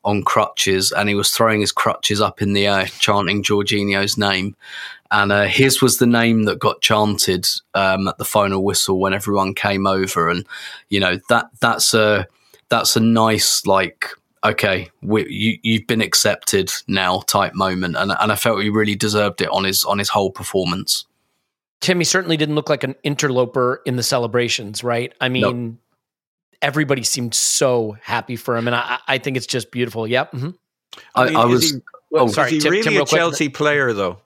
on crutches and he was throwing his crutches up in the air, chanting Jorginho's name. And uh, his was the name that got chanted um, at the final whistle when everyone came over. And, you know, that that's a, that's a nice, like, okay, we, you, you've been accepted now type moment. And, and I felt he really deserved it on his, on his whole performance. Tim, he certainly didn't look like an interloper in the celebrations, right? I mean, nope everybody seemed so happy for him, and I, I think it's just beautiful. Yep. Mm-hmm. I, mean, I, was. He, well, oh, sorry, is he really Tim, a Chelsea quick. player though?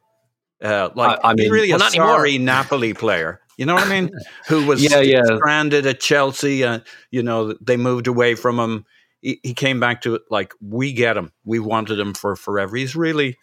Uh, like I, I mean, he's really well, a sorry anymore. Napoli player. You know what I mean? Who was yeah, yeah. stranded at Chelsea? Uh, you know, they moved away from him. He, he, came back to it like we get him. We wanted him for forever. He's really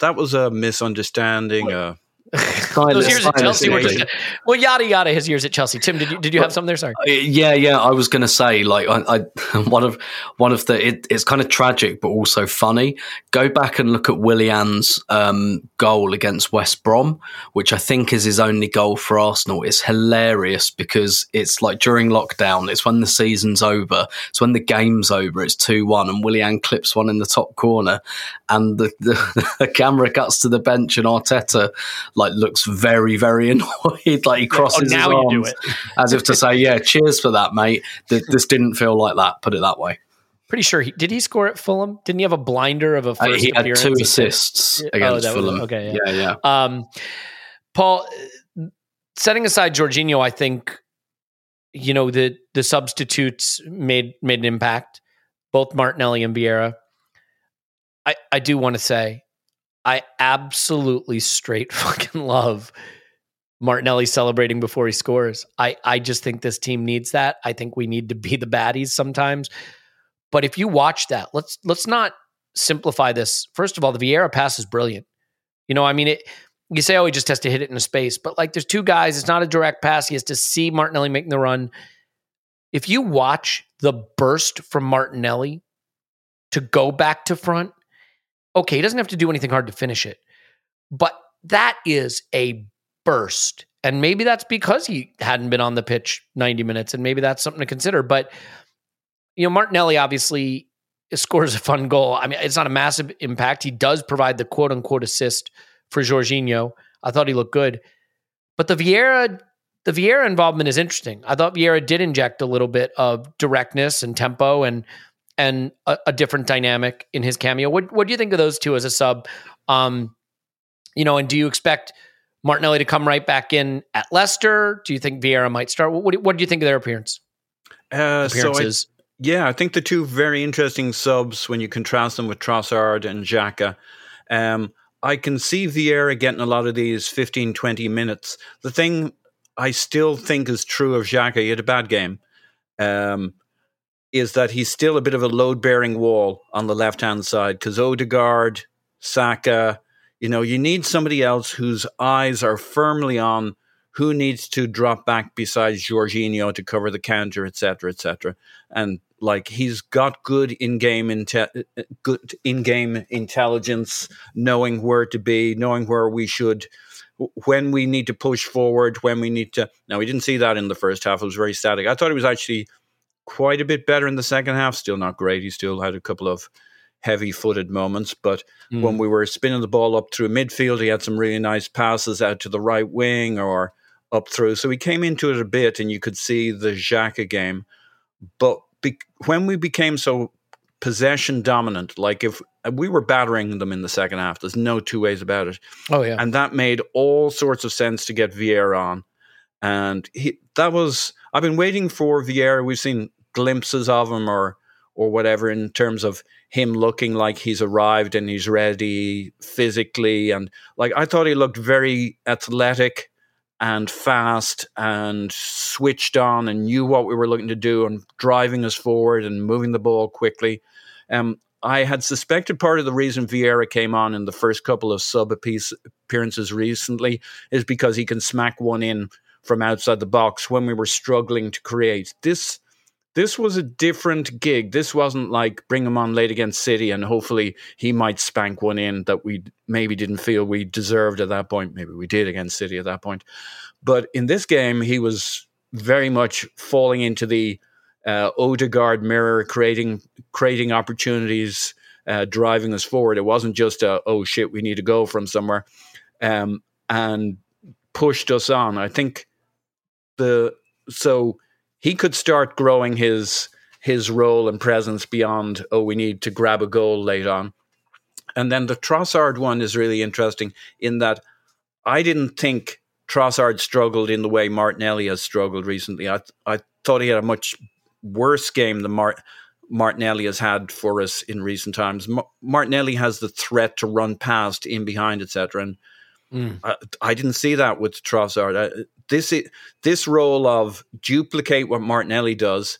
that was a misunderstanding. Uh, Those years at Chelsea were just well, yada yada. His years at Chelsea. Tim, did you did you have something there? Sorry. Uh, yeah, yeah. I was going to say like I, I, one of one of the it, it's kind of tragic but also funny. Go back and look at Willian's um, goal against West Brom, which I think is his only goal for Arsenal. It's hilarious because it's like during lockdown. It's when the season's over. It's when the game's over. It's two one, and Willian clips one in the top corner, and the, the, the camera cuts to the bench and Arteta like looks very very annoyed. like he crosses oh, now his arms as if to say, "Yeah, cheers for that, mate." This didn't feel like that. Put it that way. Pretty sure he did. He score at Fulham? Didn't he have a blinder of a first uh, he had two assists oh, against oh, Fulham. Was, okay, yeah, yeah. yeah. Um, Paul, setting aside Jorginho, I think you know the the substitutes made made an impact. Both Martinelli and Vieira. I I do want to say I absolutely straight fucking love Martinelli celebrating before he scores. I, I just think this team needs that. I think we need to be the baddies sometimes. But if you watch that, let's let's not simplify this. First of all, the Vieira pass is brilliant. You know, I mean it you say, oh, he just has to hit it in a space. But like there's two guys, it's not a direct pass. He has to see Martinelli making the run. If you watch the burst from Martinelli to go back to front, Okay, he doesn't have to do anything hard to finish it, but that is a burst. And maybe that's because he hadn't been on the pitch 90 minutes, and maybe that's something to consider. But, you know, Martinelli obviously scores a fun goal. I mean, it's not a massive impact. He does provide the quote unquote assist for Jorginho. I thought he looked good. But the Vieira the Vieira involvement is interesting. I thought Vieira did inject a little bit of directness and tempo and and a, a different dynamic in his cameo. What what do you think of those two as a sub? Um, you know, and do you expect Martinelli to come right back in at Leicester? Do you think Vieira might start? What, what, what do you think of their appearance? Uh, appearances? So I, yeah, I think the two very interesting subs when you contrast them with Trossard and Xhaka. Um, I can see Vieira getting a lot of these 15, 20 minutes. The thing I still think is true of Xhaka, he had a bad game, um, is that he's still a bit of a load bearing wall on the left hand side because Odegaard, Saka, you know, you need somebody else whose eyes are firmly on who needs to drop back besides Jorginho to cover the counter, etc., etc. And like he's got good in-game inte- good in-game intelligence, knowing where to be, knowing where we should when we need to push forward, when we need to. Now, we didn't see that in the first half. It was very static. I thought he was actually quite a bit better in the second half. Still not great. He still had a couple of heavy footed moments. But mm. when we were spinning the ball up through midfield, he had some really nice passes out to the right wing or up through. So he came into it a bit, and you could see the Xhaka game. But be- when we became so possession dominant, like if we were battering them in the second half, there's no two ways about it. Oh yeah, and that made all sorts of sense to get Vieira on, and he that was I've been waiting for Vieira. We've seen glimpses of him or or whatever in terms of him looking like he's arrived and he's ready physically and like I thought he looked very athletic and fast and switched on and knew what we were looking to do and driving us forward and moving the ball quickly. Um, I had suspected part of the reason Vieira came on in the first couple of sub appearances recently is because he can smack one in from outside the box when we were struggling to create. This this was a different gig. This wasn't like bring him on late against City and hopefully he might spank one in that we maybe didn't feel we deserved at that point. Maybe we did against City at that point. But in this game, he was very much falling into the uh, Odegaard mirror, creating creating opportunities, uh, driving us forward. It wasn't just a oh shit, we need to go from somewhere, um, and pushed us on. I think the so he could start growing his his role and presence beyond oh we need to grab a goal late on and then the Trossard one is really interesting in that I didn't think Trossard struggled in the way Martinelli has struggled recently. I I thought he had a much worse game than Mart- Martinelli has had for us in recent times. Martinelli has the threat to run past, in behind, etc. And mm. I, I, didn't see that with Trossard. I, this this role of duplicate what Martinelli does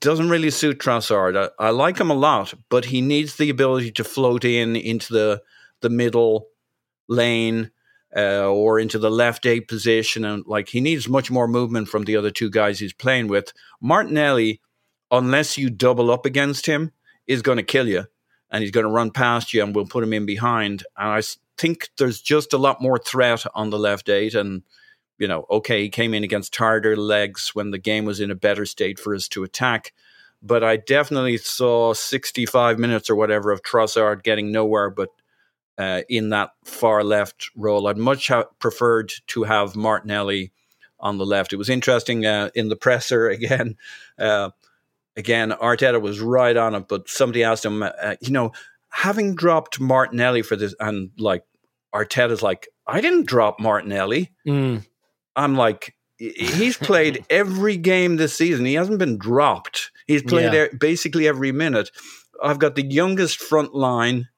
doesn't really suit Trossard. I, I, like him a lot, but he needs the ability to float in into the the middle lane uh, or into the left eight position, and like he needs much more movement from the other two guys he's playing with. Martinelli, unless you double up against him, is going to kill you, and he's going to run past you, and we'll put him in behind. And I think there's just a lot more threat on the left eight, and you know, okay, he came in against harder legs when the game was in a better state for us to attack. But I definitely saw 65 minutes or whatever of Trossard getting nowhere but uh, in that far left role. I'd much ha- preferred to have Martinelli on the left. It was interesting uh, in the presser again. Uh, again, Arteta was right on it, but somebody asked him, uh, you know, having dropped Martinelli for this, and like Arteta's like, I didn't drop Martinelli. Mm. I'm like, he's played every game this season. He hasn't been dropped. He's played yeah. basically every minute. I've got the youngest front line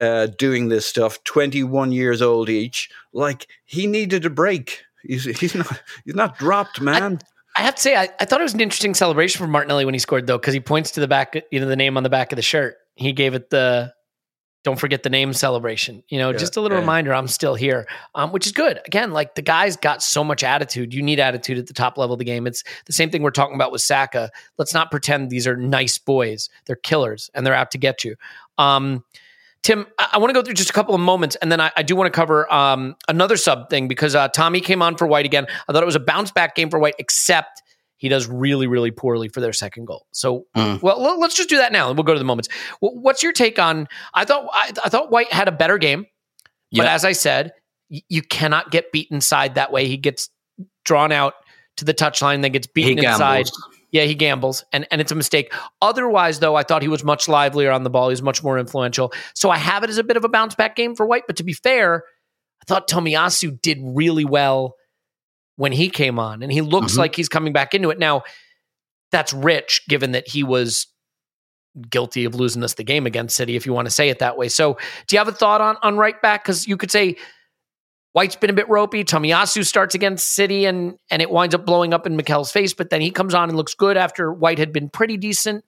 uh, doing this stuff, 21 years old each. Like he needed a break. He's, he's not he's not dropped, man. I, I have to say, I, I thought it was an interesting celebration for Martinelli when he scored, though, because he points to the back, you know, the name on the back of the shirt. He gave it the don't forget the name celebration. You know, yeah, just a little yeah. reminder I'm still here, um, which is good. Again, like the guy's got so much attitude. You need attitude at the top level of the game. It's the same thing we're talking about with Saka. Let's not pretend these are nice boys. They're killers and they're out to get you. Um, Tim, I, I want to go through just a couple of moments, and then I, I do want to cover um, another sub thing because uh, Tommy came on for White again. I thought it was a bounce back game for White, except he does really, really poorly for their second goal. So, Mm. well, let's just do that now, and we'll go to the moments. What's your take on? I thought I, I thought White had a better game, but as I said, you cannot get beat inside that way. He gets drawn out to the touchline, then gets beaten inside. Yeah, he gambles, and and it's a mistake. Otherwise, though, I thought he was much livelier on the ball. He was much more influential. So I have it as a bit of a bounce back game for White. But to be fair, I thought Tomiyasu did really well when he came on, and he looks Mhm. like he's coming back into it now. That's rich, given that he was guilty of losing us the game against City, if you want to say it that way. So, do you have a thought on on right back? Because you could say White's been a bit ropey. Tomiyasu starts against City and and it winds up blowing up in Mikel's face, but then he comes on and looks good after White had been pretty decent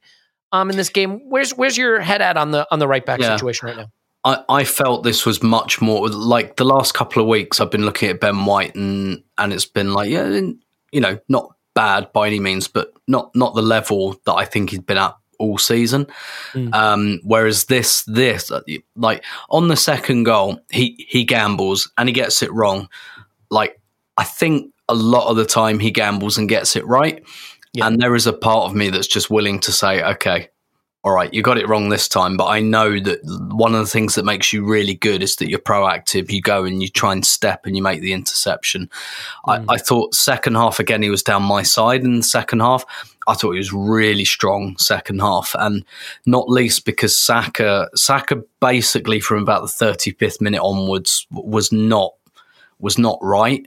um in this game. Where's where's your head at on the on the right back Yeah. situation right now? I, I felt this was much more like the last couple of weeks. I've been looking at Ben White and and it's been like yeah, you know, not bad by any means, but not not the level that I think he'd been at all season. Mm. Um, whereas this this like on the second goal, he he gambles and he gets it wrong. Like I think a lot of the time he gambles and gets it right. Yeah. And there is a part of me that's just willing to say, okay, all right, you got it wrong this time, but I know that one of the things that makes you really good is that you're proactive. You go and you try and step and you make the interception. I, hmm. I thought second half again, he was down my side in the second half. I thought he was really strong second half, and not least because Saka, Saka basically from about the 35th minute onwards was not was not right.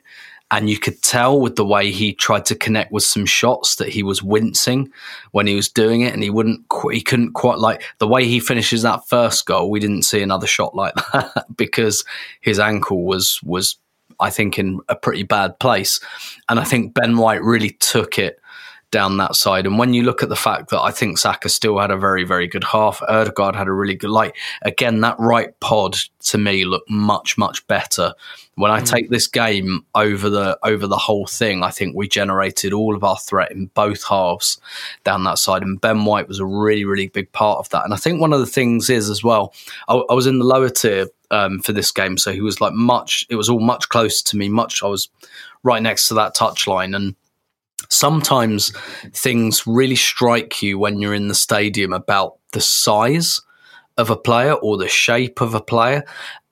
And you could tell with the way he tried to connect with some shots that he was wincing when he was doing it, and he wouldn't, he couldn't quite like the way he finishes that first goal. We didn't see another shot like that because his ankle was was, I think, in a pretty bad place, and I think Ben White really took it down that side. And when you look at the fact that I think Saka still had a very, very good half, Odegaard had a really good like again, that right pod to me looked much, much better. When I take this game over the over the whole thing, I think we generated all of our threat in both halves down that side, and Ben White was a really, really big part of that. And I think one of the things is as well, I, I was in the lower tier um, for this game, so he was like much. It was all much closer to me. Much I was right next to that touchline, and sometimes things really strike you when you're in the stadium about the size of a player or the shape of a player.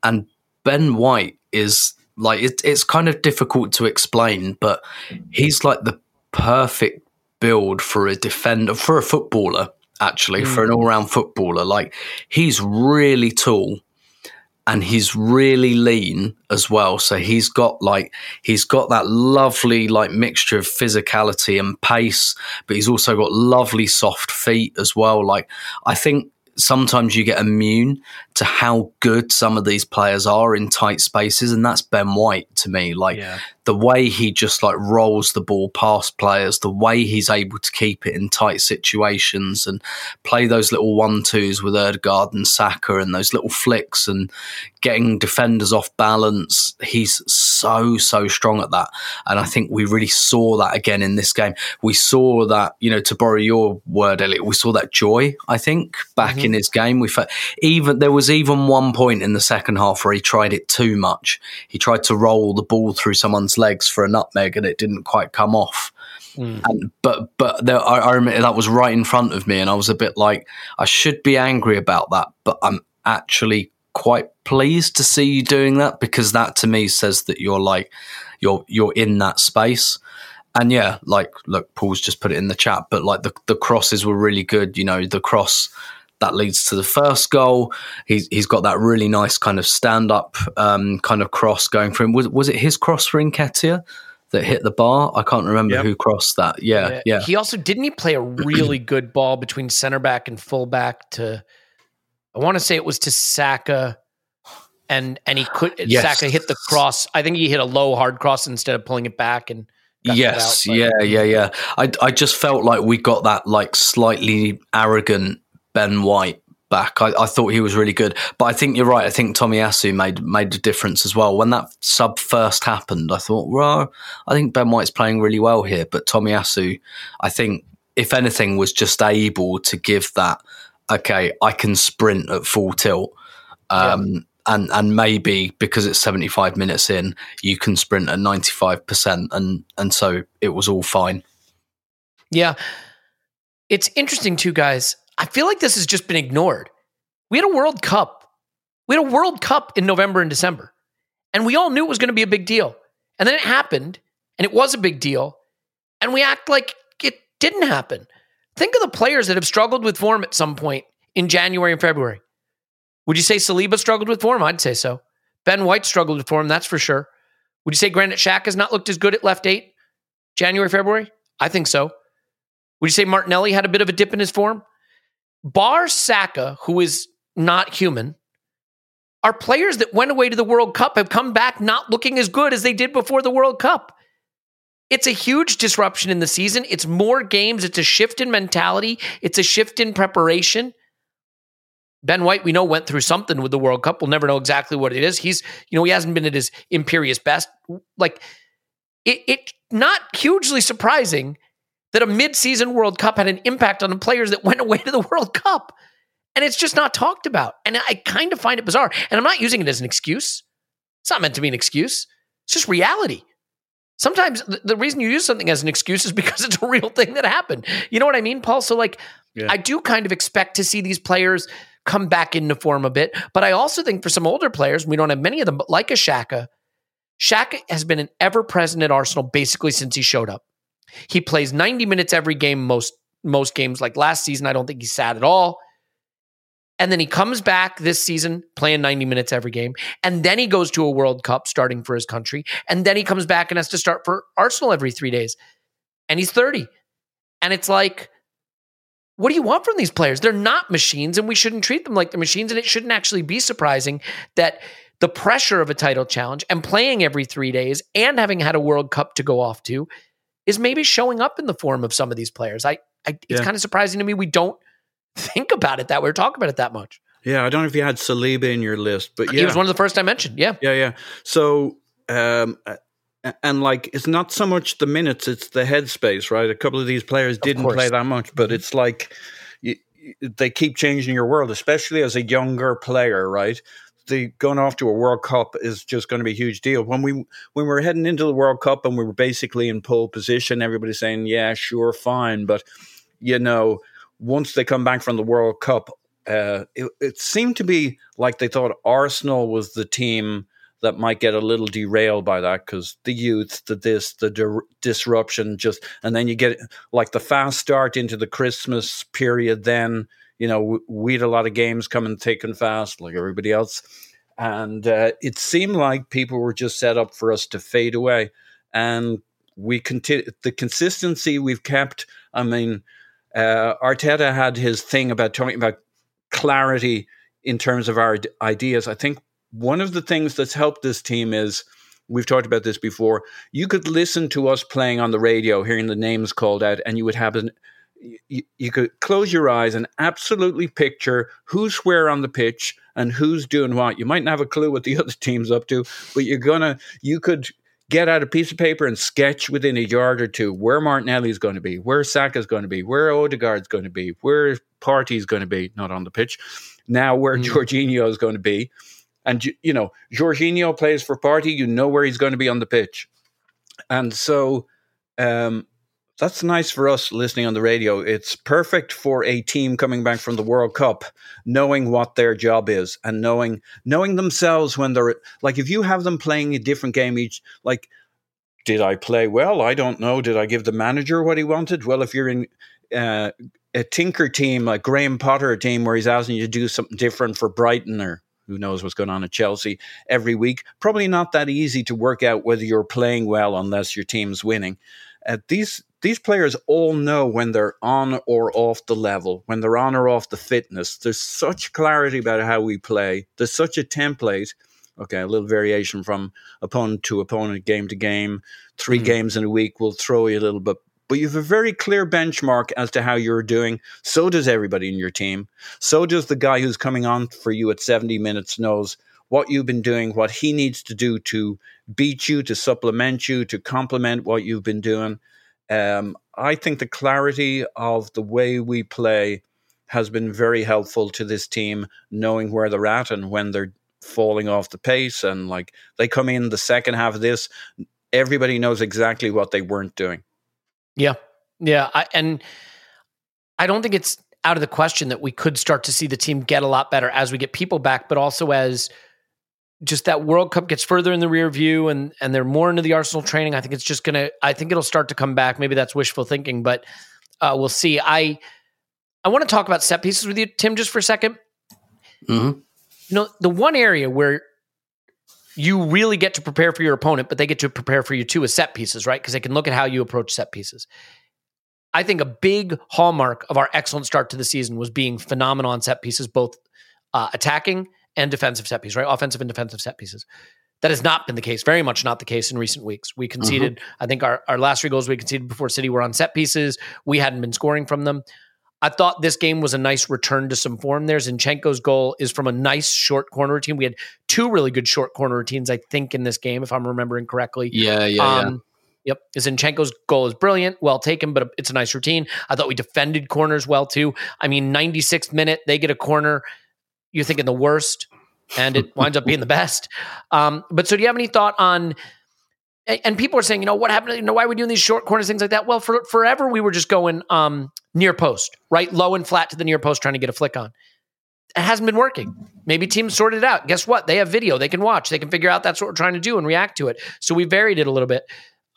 And Ben White is like, it, it's kind of difficult to explain, but he's like the perfect build for a defender, for a footballer, actually, for mm. an all round footballer. Like, he's really tall and he's really lean as well. So he's got like he's got that lovely like mixture of physicality and pace, but he's also got lovely soft feet as well. Like I think sometimes you get immune to how good some of these players are in tight spaces, and that's Ben White to me. Like the way he just like rolls the ball past players, the way he's able to keep it in tight situations and play those little one twos with Odegaard and Saka and those little flicks and getting defenders off balance. He's so, so strong at that. And I think we really saw that again in this game. We saw that, you know, to borrow your word, Elliot, we saw that joy, I think, back mm-hmm. in his game. We felt even there was even one point in the second half where he tried it too much. He tried to roll the ball through someone's legs for a nutmeg and it didn't quite come off. Mm. And, but but there, I, I remember that was right in front of me, and I was a bit like I should be angry about that, but I'm actually quite pleased to see you doing that because that to me says that you're like you're you're in that space. And yeah, like look, Paul's just put it in the chat, but like the the crosses were really good. You know, the cross that leads to the first goal. He's he's got that really nice kind of stand up um, kind of cross going for him. Was was it his cross for Nketiah that hit the bar? I can't remember Yep. who crossed that. Yeah, yeah. He also didn't he play a really good ball between center back and full back to I want to say it was to Saka and and he could Yes. Saka hit the cross. I think he hit a low hard cross instead of pulling it back and Yes, out, yeah, yeah, yeah. I I just felt like we got that like slightly arrogant Ben White back. I, I thought he was really good, but I think you're right. I think Tomiyasu made made a difference as well. When that sub first happened, I thought, well, I think Ben White's playing really well here, but Tomiyasu, I think if anything, was just able to give that. Okay, I can sprint at full tilt. Um, and and maybe because it's 75 minutes in, you can sprint at 95%, and and so it was all fine. Yeah. It's interesting too, guys. I feel like this has just been ignored. We had a World Cup. We had a World Cup in November and December. And we all knew it was going to be a big deal. And then it happened, and it was a big deal. And we act like it didn't happen. Think of the players that have struggled with form at some point in January and February. Would you say Saliba struggled with form? I'd say so. Ben White struggled with form, that's for sure. Would you say Granit Xhaka has not looked as good at left eight January, February? I think so. Would you say Martinelli had a bit of a dip in his form? Bar Saka, who is not human, are players that went away to the World Cup have come back not looking as good as they did before the World Cup. It's a huge disruption in the season. It's more games. It's a shift in mentality. It's a shift in preparation. Ben White, we know, went through something with the World Cup. We'll never know exactly what it is. He's, you know, he hasn't been at his imperious best. Like, it, it not hugely surprising that a mid-season World Cup had an impact on the players that went away to the World Cup. And it's just not talked about. And I kind of find it bizarre. And I'm not using it as an excuse. It's not meant to be an excuse. It's just reality. Sometimes the, reason you use something as an excuse is because it's a real thing that happened. You know what I mean, Paul? So, like, Yeah. I do kind of expect to see these players come back into form a bit. But I also think for some older players, we don't have many of them, but like a Xhaka, Xhaka has been an ever present at Arsenal basically since he showed up. He plays 90 minutes every game, most most games. Like last season, I don't think he sat at all. And then he comes back this season playing 90 minutes every game. And then he goes to a World Cup starting for his country. And then he comes back and has to start for Arsenal every three days. And he's 30. And it's like, what do you want from these players? They're not machines, and we shouldn't treat them like they're machines. And it shouldn't actually be surprising that the pressure of a title challenge and playing every three days and having had a World Cup to go off to is maybe showing up in the form of some of these players. I, I it's Yeah. kind of surprising to me we don't think about it that way or talk about it that much. Yeah, I don't know if you had Saliba in your list, but yeah, He was one of the first I mentioned. Yeah. yeah, yeah. So, um, and like, it's not so much the minutes; it's the headspace, right? A couple of these players didn't play that much, but it's like you- they keep changing your world, especially as a younger player, right? The going off to a World Cup is just going to be a huge deal. When we when we were heading into the World Cup and we were basically in pole position, everybody's saying, "Yeah, sure, fine," but you know, once they come back from the World Cup, uh, it, it seemed to be like they thought Arsenal was the team that might get a little derailed by that because the youth, the this, the dir- disruption, just and then you get like the fast start into the Christmas period. Then you know we had a lot of games coming thick and fast, like everybody else, and uh, it seemed like people were just set up for us to fade away, and we continue the consistency we've kept. I mean, uh, Arteta had his thing about talking about clarity in terms of our ideas. I think one of the things that's helped this team is we've talked about this before. You could listen to us playing on the radio, hearing the names called out, and you would have an you, you could close your eyes and absolutely picture who's where on the pitch and who's doing what. You might not have a clue what the other team's up to, but you're gonna you could get out a piece of paper and sketch within a yard or two where Martinelli's going to be, where Saka's going to be, where Odegaard's going to be, where Partey's going to be, not on the pitch. Now where Jorginho is going to be. And you, you know, Jorginho plays for Party, you know where he's going to be on the pitch. And so um that's nice for us listening on the radio. It's perfect for a team coming back from the World Cup, knowing what their job is and knowing knowing themselves when they're like if you have them playing a different game each like did I play well? I don't know. Did I give the manager what he wanted? Well, if you're in uh, a tinker team, like Graham Potter team, where he's asking you to do something different for Brighton or who knows what's going on at Chelsea every week, probably not that easy to work out whether you're playing well unless your team's winning. Uh, these these players all know when they're on or off the level, when they're on or off the fitness. There's such clarity about how we play. There's such a template. Okay, a little variation from opponent to opponent, game to game. 3 mm-hmm. games in a week will throw you a little bit. But you have a very clear benchmark as to how you're doing. So does everybody in your team. So does the guy who's coming on for you at 70 minutes knows what you've been doing, what he needs to do to beat you, to supplement you, to complement what you've been doing. Um, I think the clarity of the way we play has been very helpful to this team, knowing where they're at and when they're falling off the pace. And like they come in the second half of this, everybody knows exactly what they weren't doing. Yeah. Yeah, I, and I don't think it's out of the question that we could start to see the team get a lot better as we get people back, but also as just that World Cup gets further in the rear view and and they're more into the Arsenal training. I think it's just gonna. I think it'll start to come back. Maybe that's wishful thinking, but uh, we'll see. I I want to talk about set pieces with you, Tim, just for a 2nd mm-hmm. You know, the one area where you really get to prepare for your opponent, but they get to prepare for you too is set pieces, right? Because they can look at how you approach set pieces. I think a big hallmark of our excellent start to the season was being phenomenal on set pieces, both uh, attacking and defensive set pieces, right? Offensive and defensive set pieces. That has not been the case, very much not the case in recent weeks. We conceded, I think our, our last three goals we conceded before City were on set pieces. We hadn't been scoring from them. I thought this game was a nice return to some form there. Zinchenko's goal is from a nice short corner routine. We had two really good short corner routines, I think, in this game, if I'm remembering correctly. Yeah, yeah, yeah. Um, Yep. Zinchenko's goal is brilliant, well taken, but it's a nice routine. I thought we defended corners well too. I mean, 96th minute, they get a corner. You're thinking the worst, and it winds up being the best. Um, but so, do you have any thought on? And people are saying, you know, what happened? You know, why are we doing these short corners, things like that? Well, for forever we were just going um, near post, right, low and flat to the near post, trying to get a flick on. It hasn't been working. Maybe teams sorted it out. Guess what? They have video. They can watch. They can figure out that's what we're trying to do and react to it. So we varied it a little bit.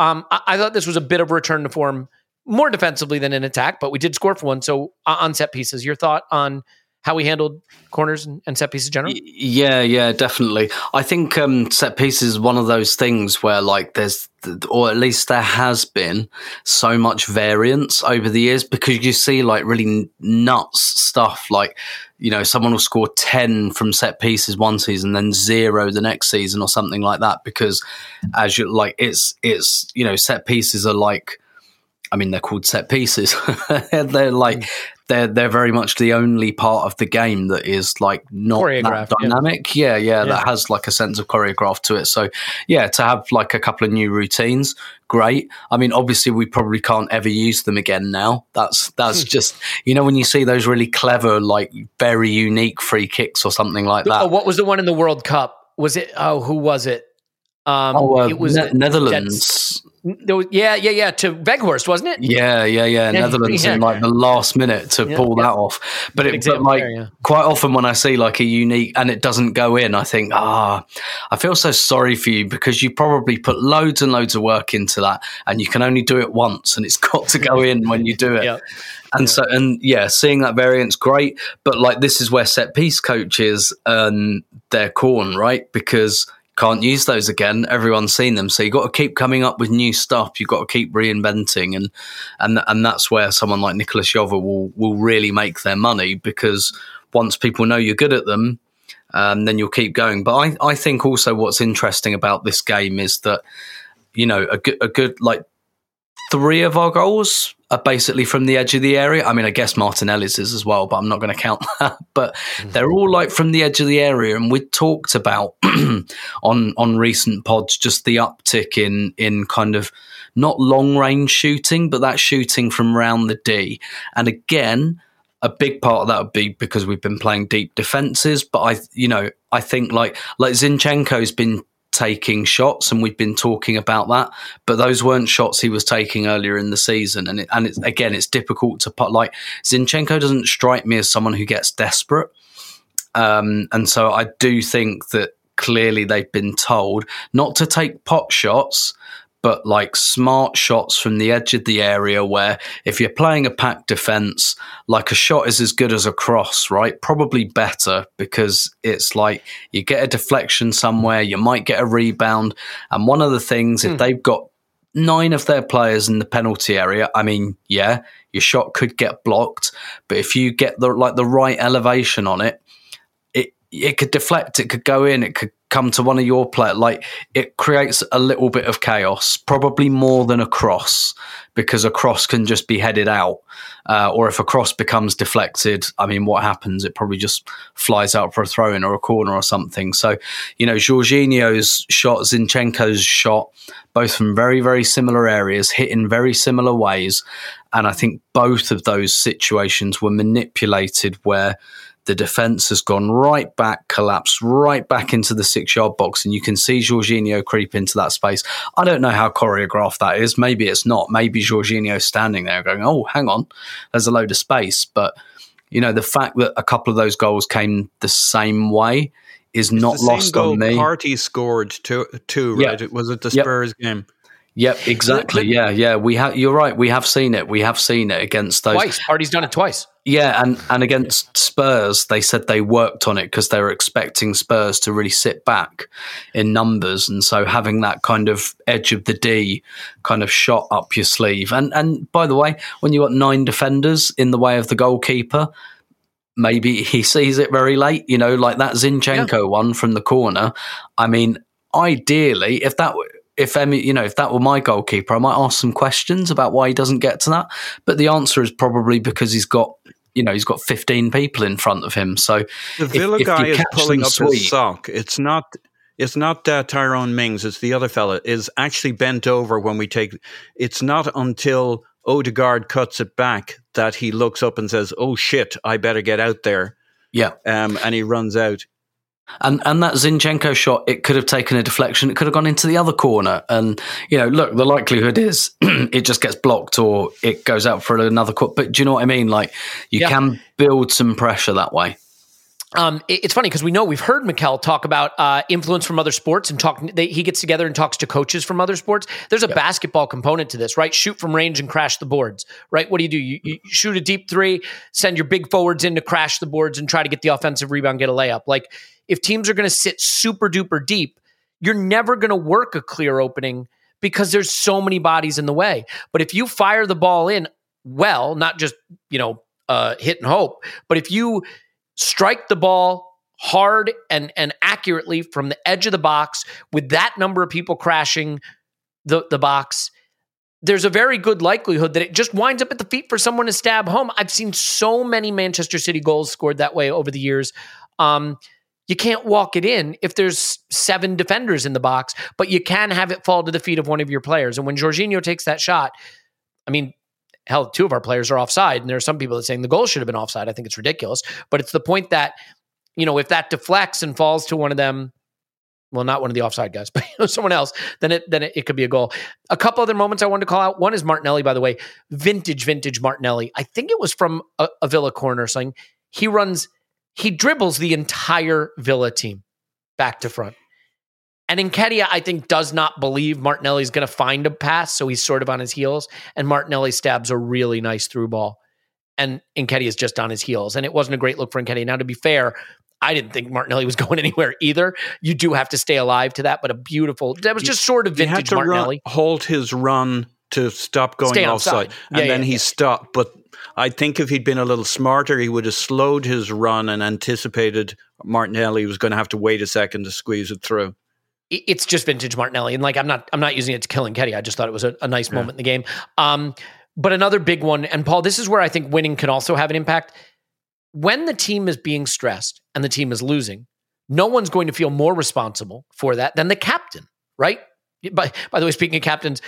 Um, I, I thought this was a bit of a return to form, more defensively than in attack, but we did score for one. So uh, on set pieces, your thought on how we handled corners and, and set pieces generally? Yeah, yeah, definitely. I think um, set pieces is one of those things where, like, there's, or at least there has been so much variance over the years because you see, like, really nuts stuff. Like, you know, someone will score 10 from set pieces one season, then zero the next season or something like that. Because as you like, it's, it's, you know, set pieces are like, I mean, they're called set pieces. they're like they're they're very much the only part of the game that is like not that yeah. dynamic. Yeah. yeah, Yeah. that has like a sense of choreograph to it. So yeah, to have like a couple of new routines, great. I mean, obviously, we probably can't ever use them again now. That's that's just you know when you see those really clever, like very unique free kicks or something like that. Oh, what was the one in the World Cup? Was it? Oh, who was it? Um, Oh, uh, it was Ne- Netherlands. Was- yeah, yeah, yeah. To Weghorst, wasn't it? Yeah, yeah, yeah. Yeah, Netherlands in like the last minute to Yeah, pull yeah. that off. But it, but like there, yeah. quite often when I see like a unique and it doesn't go in, I think, ah, I feel so sorry for you because you probably put loads and loads of work into that, and you can only do it once, and it's got to go in when you do it. Yeah. And so, and yeah, seeing that variance, great. But like, this is where set piece coaches earn their corn, right? Because can't use those again. Everyone's seen them, so you've got to keep coming up with new stuff. You've got to keep reinventing, and and and that's where someone like Nicolas Jover will will really make their money because once people know you're good at them, um, then you'll keep going. But I I think also what's interesting about this game is that you know a good a good like three of our goals are basically from the edge of the area. I mean, I guess Martinelli's is as well, but I'm not going to count that. But mm-hmm. they're all like from the edge of the area, and we talked about on on recent pods just the uptick in in kind of not long range shooting, but that shooting from round the D. And again, a big part of that would be because we've been playing deep defenses. But I, you know, I think like like Zinchenko's been taking shots, and we've been talking about that. But those weren't shots he was taking earlier in the season, and it, and it's again, it's difficult to put. Like Zinchenko doesn't strike me as someone who gets desperate, um, and so I do think that clearly they've been told not to take pot shots. But like smart shots from the edge of the area, where if you're playing a pack defense, like a shot is as good as a cross, right? Probably better because it's like you get a deflection somewhere, you might get a rebound. And one of the things, if hmm. they've got nine of their players in the penalty area, I mean, yeah, your shot could get blocked, but if you get the like the right elevation on it, it it could deflect, it could go in, it could come to one of your players. Like it creates a little bit of chaos, probably more than a cross, because a cross can just be headed out. Uh, or if a cross becomes deflected, I mean, what happens? It probably just flies out for a throw in or a corner or something. So, you know, Jorginho's shot, Zinchenko's shot, both from very, very similar areas, hit in very similar ways. And I think both of those situations were manipulated where the defence has gone right back, collapsed right back into the six yard box, and you can see Jorginho creep into that space. I don't know how choreographed that is. Maybe it's not. Maybe Jorginho's standing there going, oh, hang on, there's a load of space. But, you know, the fact that a couple of those goals came the same way is It's not lost on me. Partey scored two, two right? It Was it the Yep. Spurs game? Yep, exactly. Yeah, yeah. We have. You're right. We have seen it. We have seen it against those. Twice. Partey's done it twice. Yeah, and and against Spurs, they said they worked on it because they were expecting Spurs to really sit back in numbers, and so having that kind of edge of the D kind of shot up your sleeve. And and by the way, when you got nine defenders in the way of the goalkeeper, maybe he sees it very late. You know, like that Zinchenko one from the corner. I mean, ideally, if that. If Emi, you know, if that were my goalkeeper, I might ask some questions about why he doesn't get to that. But the answer is probably because he's got, you know, he's got 15 people in front of him. So The Villa if guy is pulling up sweet- his sock. It's not. It's not uh, Tyrone Mings. It's the other fella. Is actually bent over when we take. It's not until Odegaard cuts it back that he looks up and says, "Oh shit, I better get out there." Yeah. Um, and he runs out. And and that Zinchenko shot, it could have taken a deflection. It could have gone into the other corner. And you know, look, the likelihood is it just gets blocked or it goes out for another cut. But do you know what I mean? Like you Yeah. can build some pressure that way. Um, it- it's funny because we know we've heard Mikel talk about uh, influence from other sports and talk. They, he gets together and talks to coaches from other sports. There's a basketball component to this, right? Shoot from range and crash the boards, right? What do you do? You, you shoot a deep three, send your big forwards in to crash the boards and try to get the offensive rebound, get a layup. Like if teams are going to sit super duper deep, you're never going to work a clear opening because there's so many bodies in the way. But if you fire the ball in well, not just you know uh, hit and hope, but if you strike the ball hard and and accurately from the edge of the box with that number of people crashing the the box there's a very good likelihood that it just winds up at the feet for someone to stab home i've seen so many manchester city goals scored that way over the years um you can't walk it in if there's seven defenders in the box, but you can have it fall to the feet of one of your players. And when Jorginho takes that shot, I mean, hell, two of our players are offside, and there are some people that saying the goal should have been offside. I think it's ridiculous, but it's the point that you know if that deflects and falls to one of them, well, not one of the offside guys, but you know, someone else, then it then it, it could be a goal. A couple other moments I wanted to call out. One is Martinelli, by the way, vintage, vintage Martinelli. I think it was from a, a Villa corner. Saying he runs, he dribbles the entire Villa team back to front. And Nketiah, I think, does not believe Martinelli's going to find a pass, so he's sort of on his heels. And Martinelli stabs a really nice through ball, and Nketiah is just on his heels. And it wasn't a great look for Nketiah. Now, to be fair, I didn't think Martinelli was going anywhere either. You do have to stay alive to that, but a beautiful. That was just sort of He had vintage to run, Martinelli. hold his run to stop going Stay offside, offside. and Yeah, then yeah, he yeah. stopped. But I think if he'd been a little smarter, he would have slowed his run and anticipated Martinelli was going to have to wait a second to squeeze it through. it's just vintage Martinelli. And like I'm not I'm not using it to kill Nketiah. I just thought it was a, a nice moment in the game. Um, but another big one, and Paul, this is where I think winning can also have an impact. When the team is being stressed and the team is losing, no one's going to feel more responsible for that than the captain, right? By, by the way, speaking of captains,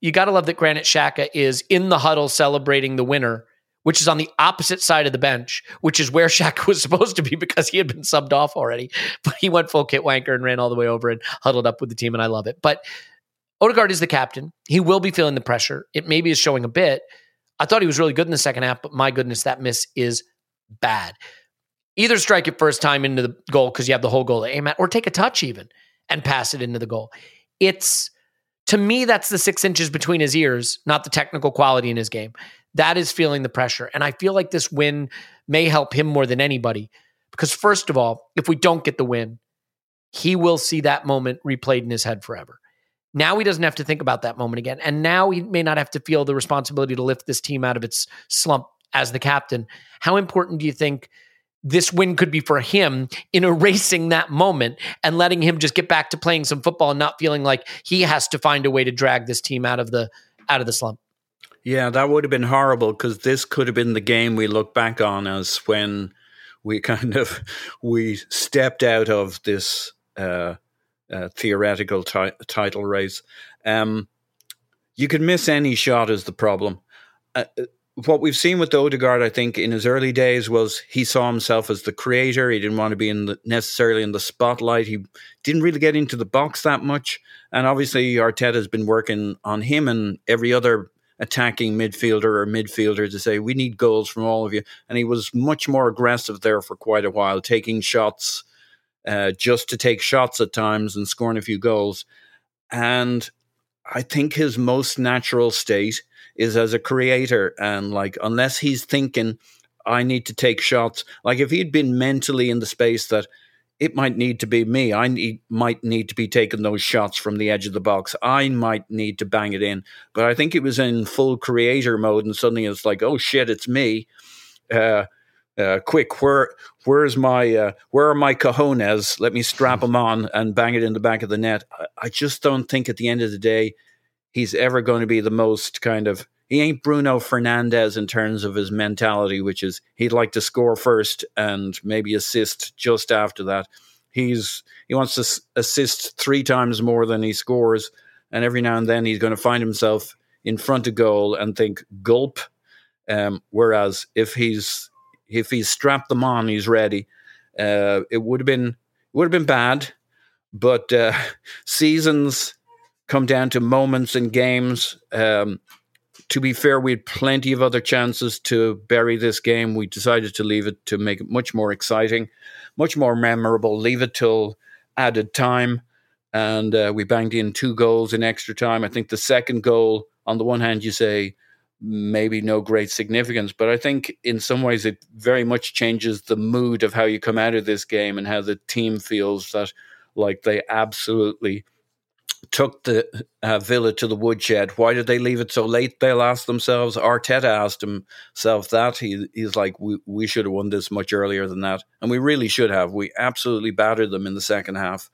you got to love that Granit Xhaka is in the huddle celebrating the winner, which is on the opposite side of the bench, which is where Shaka was supposed to be because he had been subbed off already. But he went full kit wanker and ran all the way over and huddled up with the team, and I love it. But Odegaard is the captain. He will be feeling the pressure. It maybe is showing a bit. I thought he was really good in the second half, but my goodness, that miss is bad. Either strike it first time into the goal because you have the whole goal to aim at, or take a touch even and pass it into the goal. It's to me, that's the six inches between his ears, not the technical quality in his game. That is feeling the pressure. And I feel like this win may help him more than anybody. Because, first of all, if we don't get the win, he will see that moment replayed in his head forever. Now he doesn't have to think about that moment again. And now he may not have to feel the responsibility to lift this team out of its slump as the captain. How important do you think this win could be for him in erasing that moment and letting him just get back to playing some football and not feeling like he has to find a way to drag this team out of the out of the slump? Yeah, that would have been horrible because this could have been the game we look back on as when we kind of we stepped out of this uh, uh, theoretical ti- title race. Um, you could miss any shot is the problem. Uh, what we've seen with Odegaard, I think, in his early days was he saw himself as the creator. He didn't want to be in the, necessarily in the spotlight. He didn't really get into the box that much. And obviously, Arteta has been working on him and every other attacking midfielder or midfielder to say, we need goals from all of you. And he was much more aggressive there for quite a while, taking shots uh, just to take shots at times and scoring a few goals. And I think his most natural state is as a creator and like unless he's thinking I need to take shots like if he'd been mentally in the space that it might need to be me I need, might need to be taking those shots from the edge of the box I might need to bang it in but I think it was in full creator mode and suddenly it's like oh shit it's me uh, uh, quick, where where's my uh, where are my cojones? Let me strap them on and bang it in the back of the net. I, I just don't think at the end of the day he's ever going to be the most kind of he ain't Bruno Fernandes in terms of his mentality, which is he'd like to score first and maybe assist just after that. He's he wants to assist three times more than he scores, and every now and then he's going to find himself in front of goal and think gulp. Um, whereas if he's if he's strapped them on, he's ready. Uh, it would have been would have been bad, but uh, seasons come down to moments and games. Um, to be fair, we had plenty of other chances to bury this game. We decided to leave it to make it much more exciting, much more memorable. Leave it till added time, and uh, we banged in two goals in extra time. I think the second goal, on the one hand, you say maybe no great significance, but I think in some ways it very much changes the mood of how you come out of this game and how the team feels that like they absolutely took the uh, Villa to the woodshed. Why did they leave it so late? They'll ask themselves. Arteta asked himself that. He, he's like, we, we should have won this much earlier than that. And we really should have. We absolutely battered them in the second half.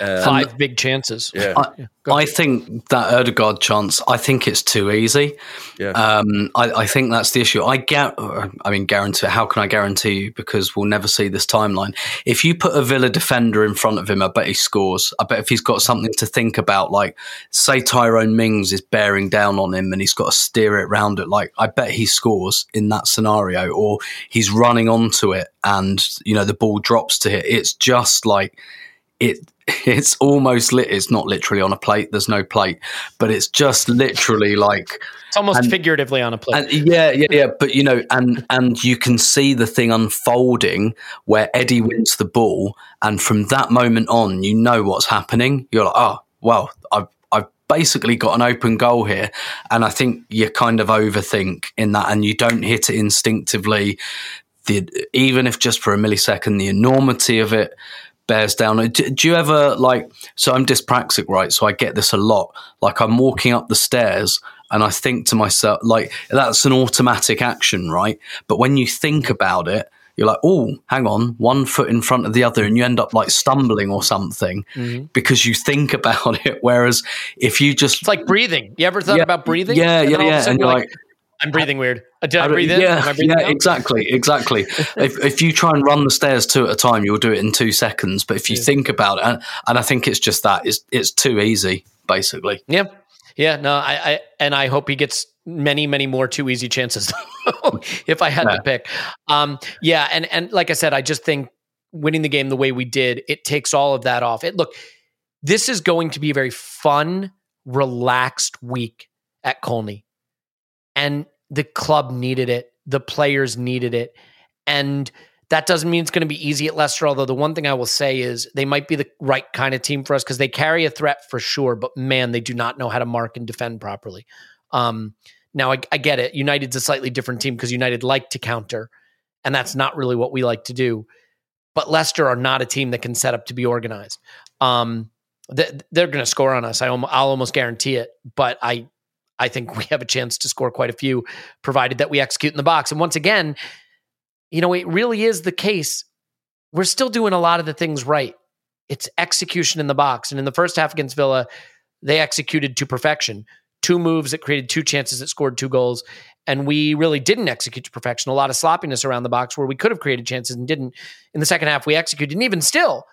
Uh, Five big chances. Yeah. I, I, think that Odegaard chance, I think it's too easy. Yeah. Um, I, I, think that's the issue. I get, I mean, guarantee, how can I guarantee you? Because we'll never see this timeline. If you put a Villa defender in front of him, I bet he scores. I bet if he's got something to think about, like say Tyrone Mings is bearing down on him and he's got to steer it round it, like I bet he scores in that scenario or he's running onto it and, you know, the ball drops to hit. It's just like, it it's almost lit. It's not literally on a plate. There's no plate, but it's just literally like it's almost and, figuratively on a plate. And yeah, yeah, yeah. But you know, and and you can see the thing unfolding where Eddie wins the ball, and from that moment on, you know what's happening. You're like, oh, well, I've I've basically got an open goal here, and I think you kind of overthink in that, and you don't hit it instinctively. The, even if just for a millisecond, the enormity of it bears down. Do, do, you ever like? So I'm dyspraxic, right? So I get this a lot. Like I'm walking up the stairs and I think to myself, like that's an automatic action, right? But when you think about it, you're like, oh, hang on, one foot in front of the other, and you end up like stumbling or something mm-hmm. because you think about it. Whereas if you just, it's like breathing. You ever thought yeah, about breathing? Yeah, yeah, yeah. And you're like, like I'm breathing weird. Uh, did I, breathe in? Yeah, yeah, out? exactly, exactly. if, if you try and run the stairs two at a time, you'll do it in two seconds. But if you yeah. think about it, and, and I think it's just that it's it's too easy, basically. Yeah, yeah. No, I, I and I hope he gets many, many more too easy chances. if I had yeah. to pick, um, yeah, and and like I said, I just think winning the game the way we did, it takes all of that off. It look, this is going to be a very fun, relaxed week at Colney. And the club needed it, the players needed it. And that doesn't mean it's going to be easy at Leicester. Although the one thing I will say is they might be the right kind of team for us because they carry a threat for sure. But man, they do not know how to mark and defend properly. Um, now I, I get it. United's a slightly different team because United like to counter, and that's not really what we like to do. But Leicester are not a team that can set up to be organized. Um, they're going to score on us. I, will almost guarantee it. But I I think we have a chance to score quite a few, provided that we execute in the box. And once again, you know, it really is the case. We're still doing a lot of the things right. It's execution in the box. And in the first half against Villa, they executed to perfection. Two moves that created two chances that scored two goals. And we really didn't execute to perfection. A lot of sloppiness around the box where we could have created chances and didn't. In the second half, we executed. And even still,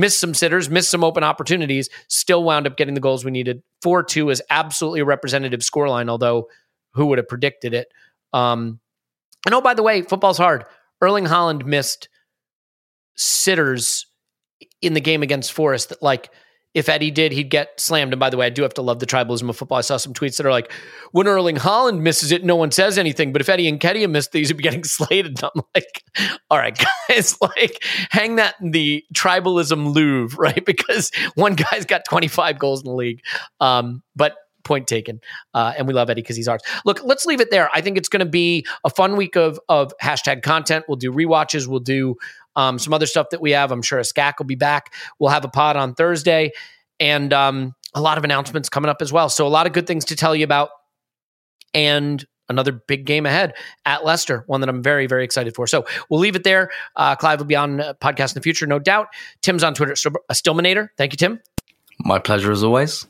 missed some sitters, missed some open opportunities, still wound up getting the goals we needed. 4 2 is absolutely a representative scoreline, although who would have predicted it? Um, and oh, by the way, football's hard. Erling Haaland missed sitters in the game against Forest that like if Eddie did, he'd get slammed. And by the way, I do have to love the tribalism of football. I saw some tweets that are like, when Erling Haaland misses it, no one says anything. But if Eddie and Nketiah miss these, he'd be getting slated. And I'm like, all right, guys, like hang that in the tribalism Louvre, right? Because one guy's got 25 goals in the league. Um, but point taken. Uh, and we love Eddie because he's ours. Look, let's leave it there. I think it's going to be a fun week of of hashtag content. We'll do rewatches. We'll do um, some other stuff that we have. I'm sure a SCAC will be back. We'll have a pod on Thursday, and um, a lot of announcements coming up as well. So a lot of good things to tell you about, and another big game ahead at Leicester, one that I'm very, very excited for. So we'll leave it there. Uh, Clive will be on uh, podcast in the future, no doubt. Tim's on Twitter, a Stillmanator. Thank you, Tim. My pleasure as always.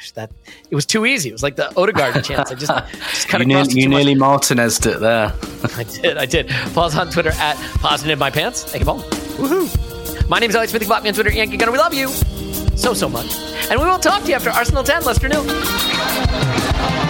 Gosh, that it was too easy. It was like the Odegaard chance. I just, just kind you of nearly, you nearly Martinez'd it there. I did. I did. Paul's on Twitter at positive my pants. Thank you, Paul. Woohoo. My name is Alex Smith. You block me on Twitter. Yankee Gunner. We love you so so much, and we will talk to you after Arsenal 10, Leicester new.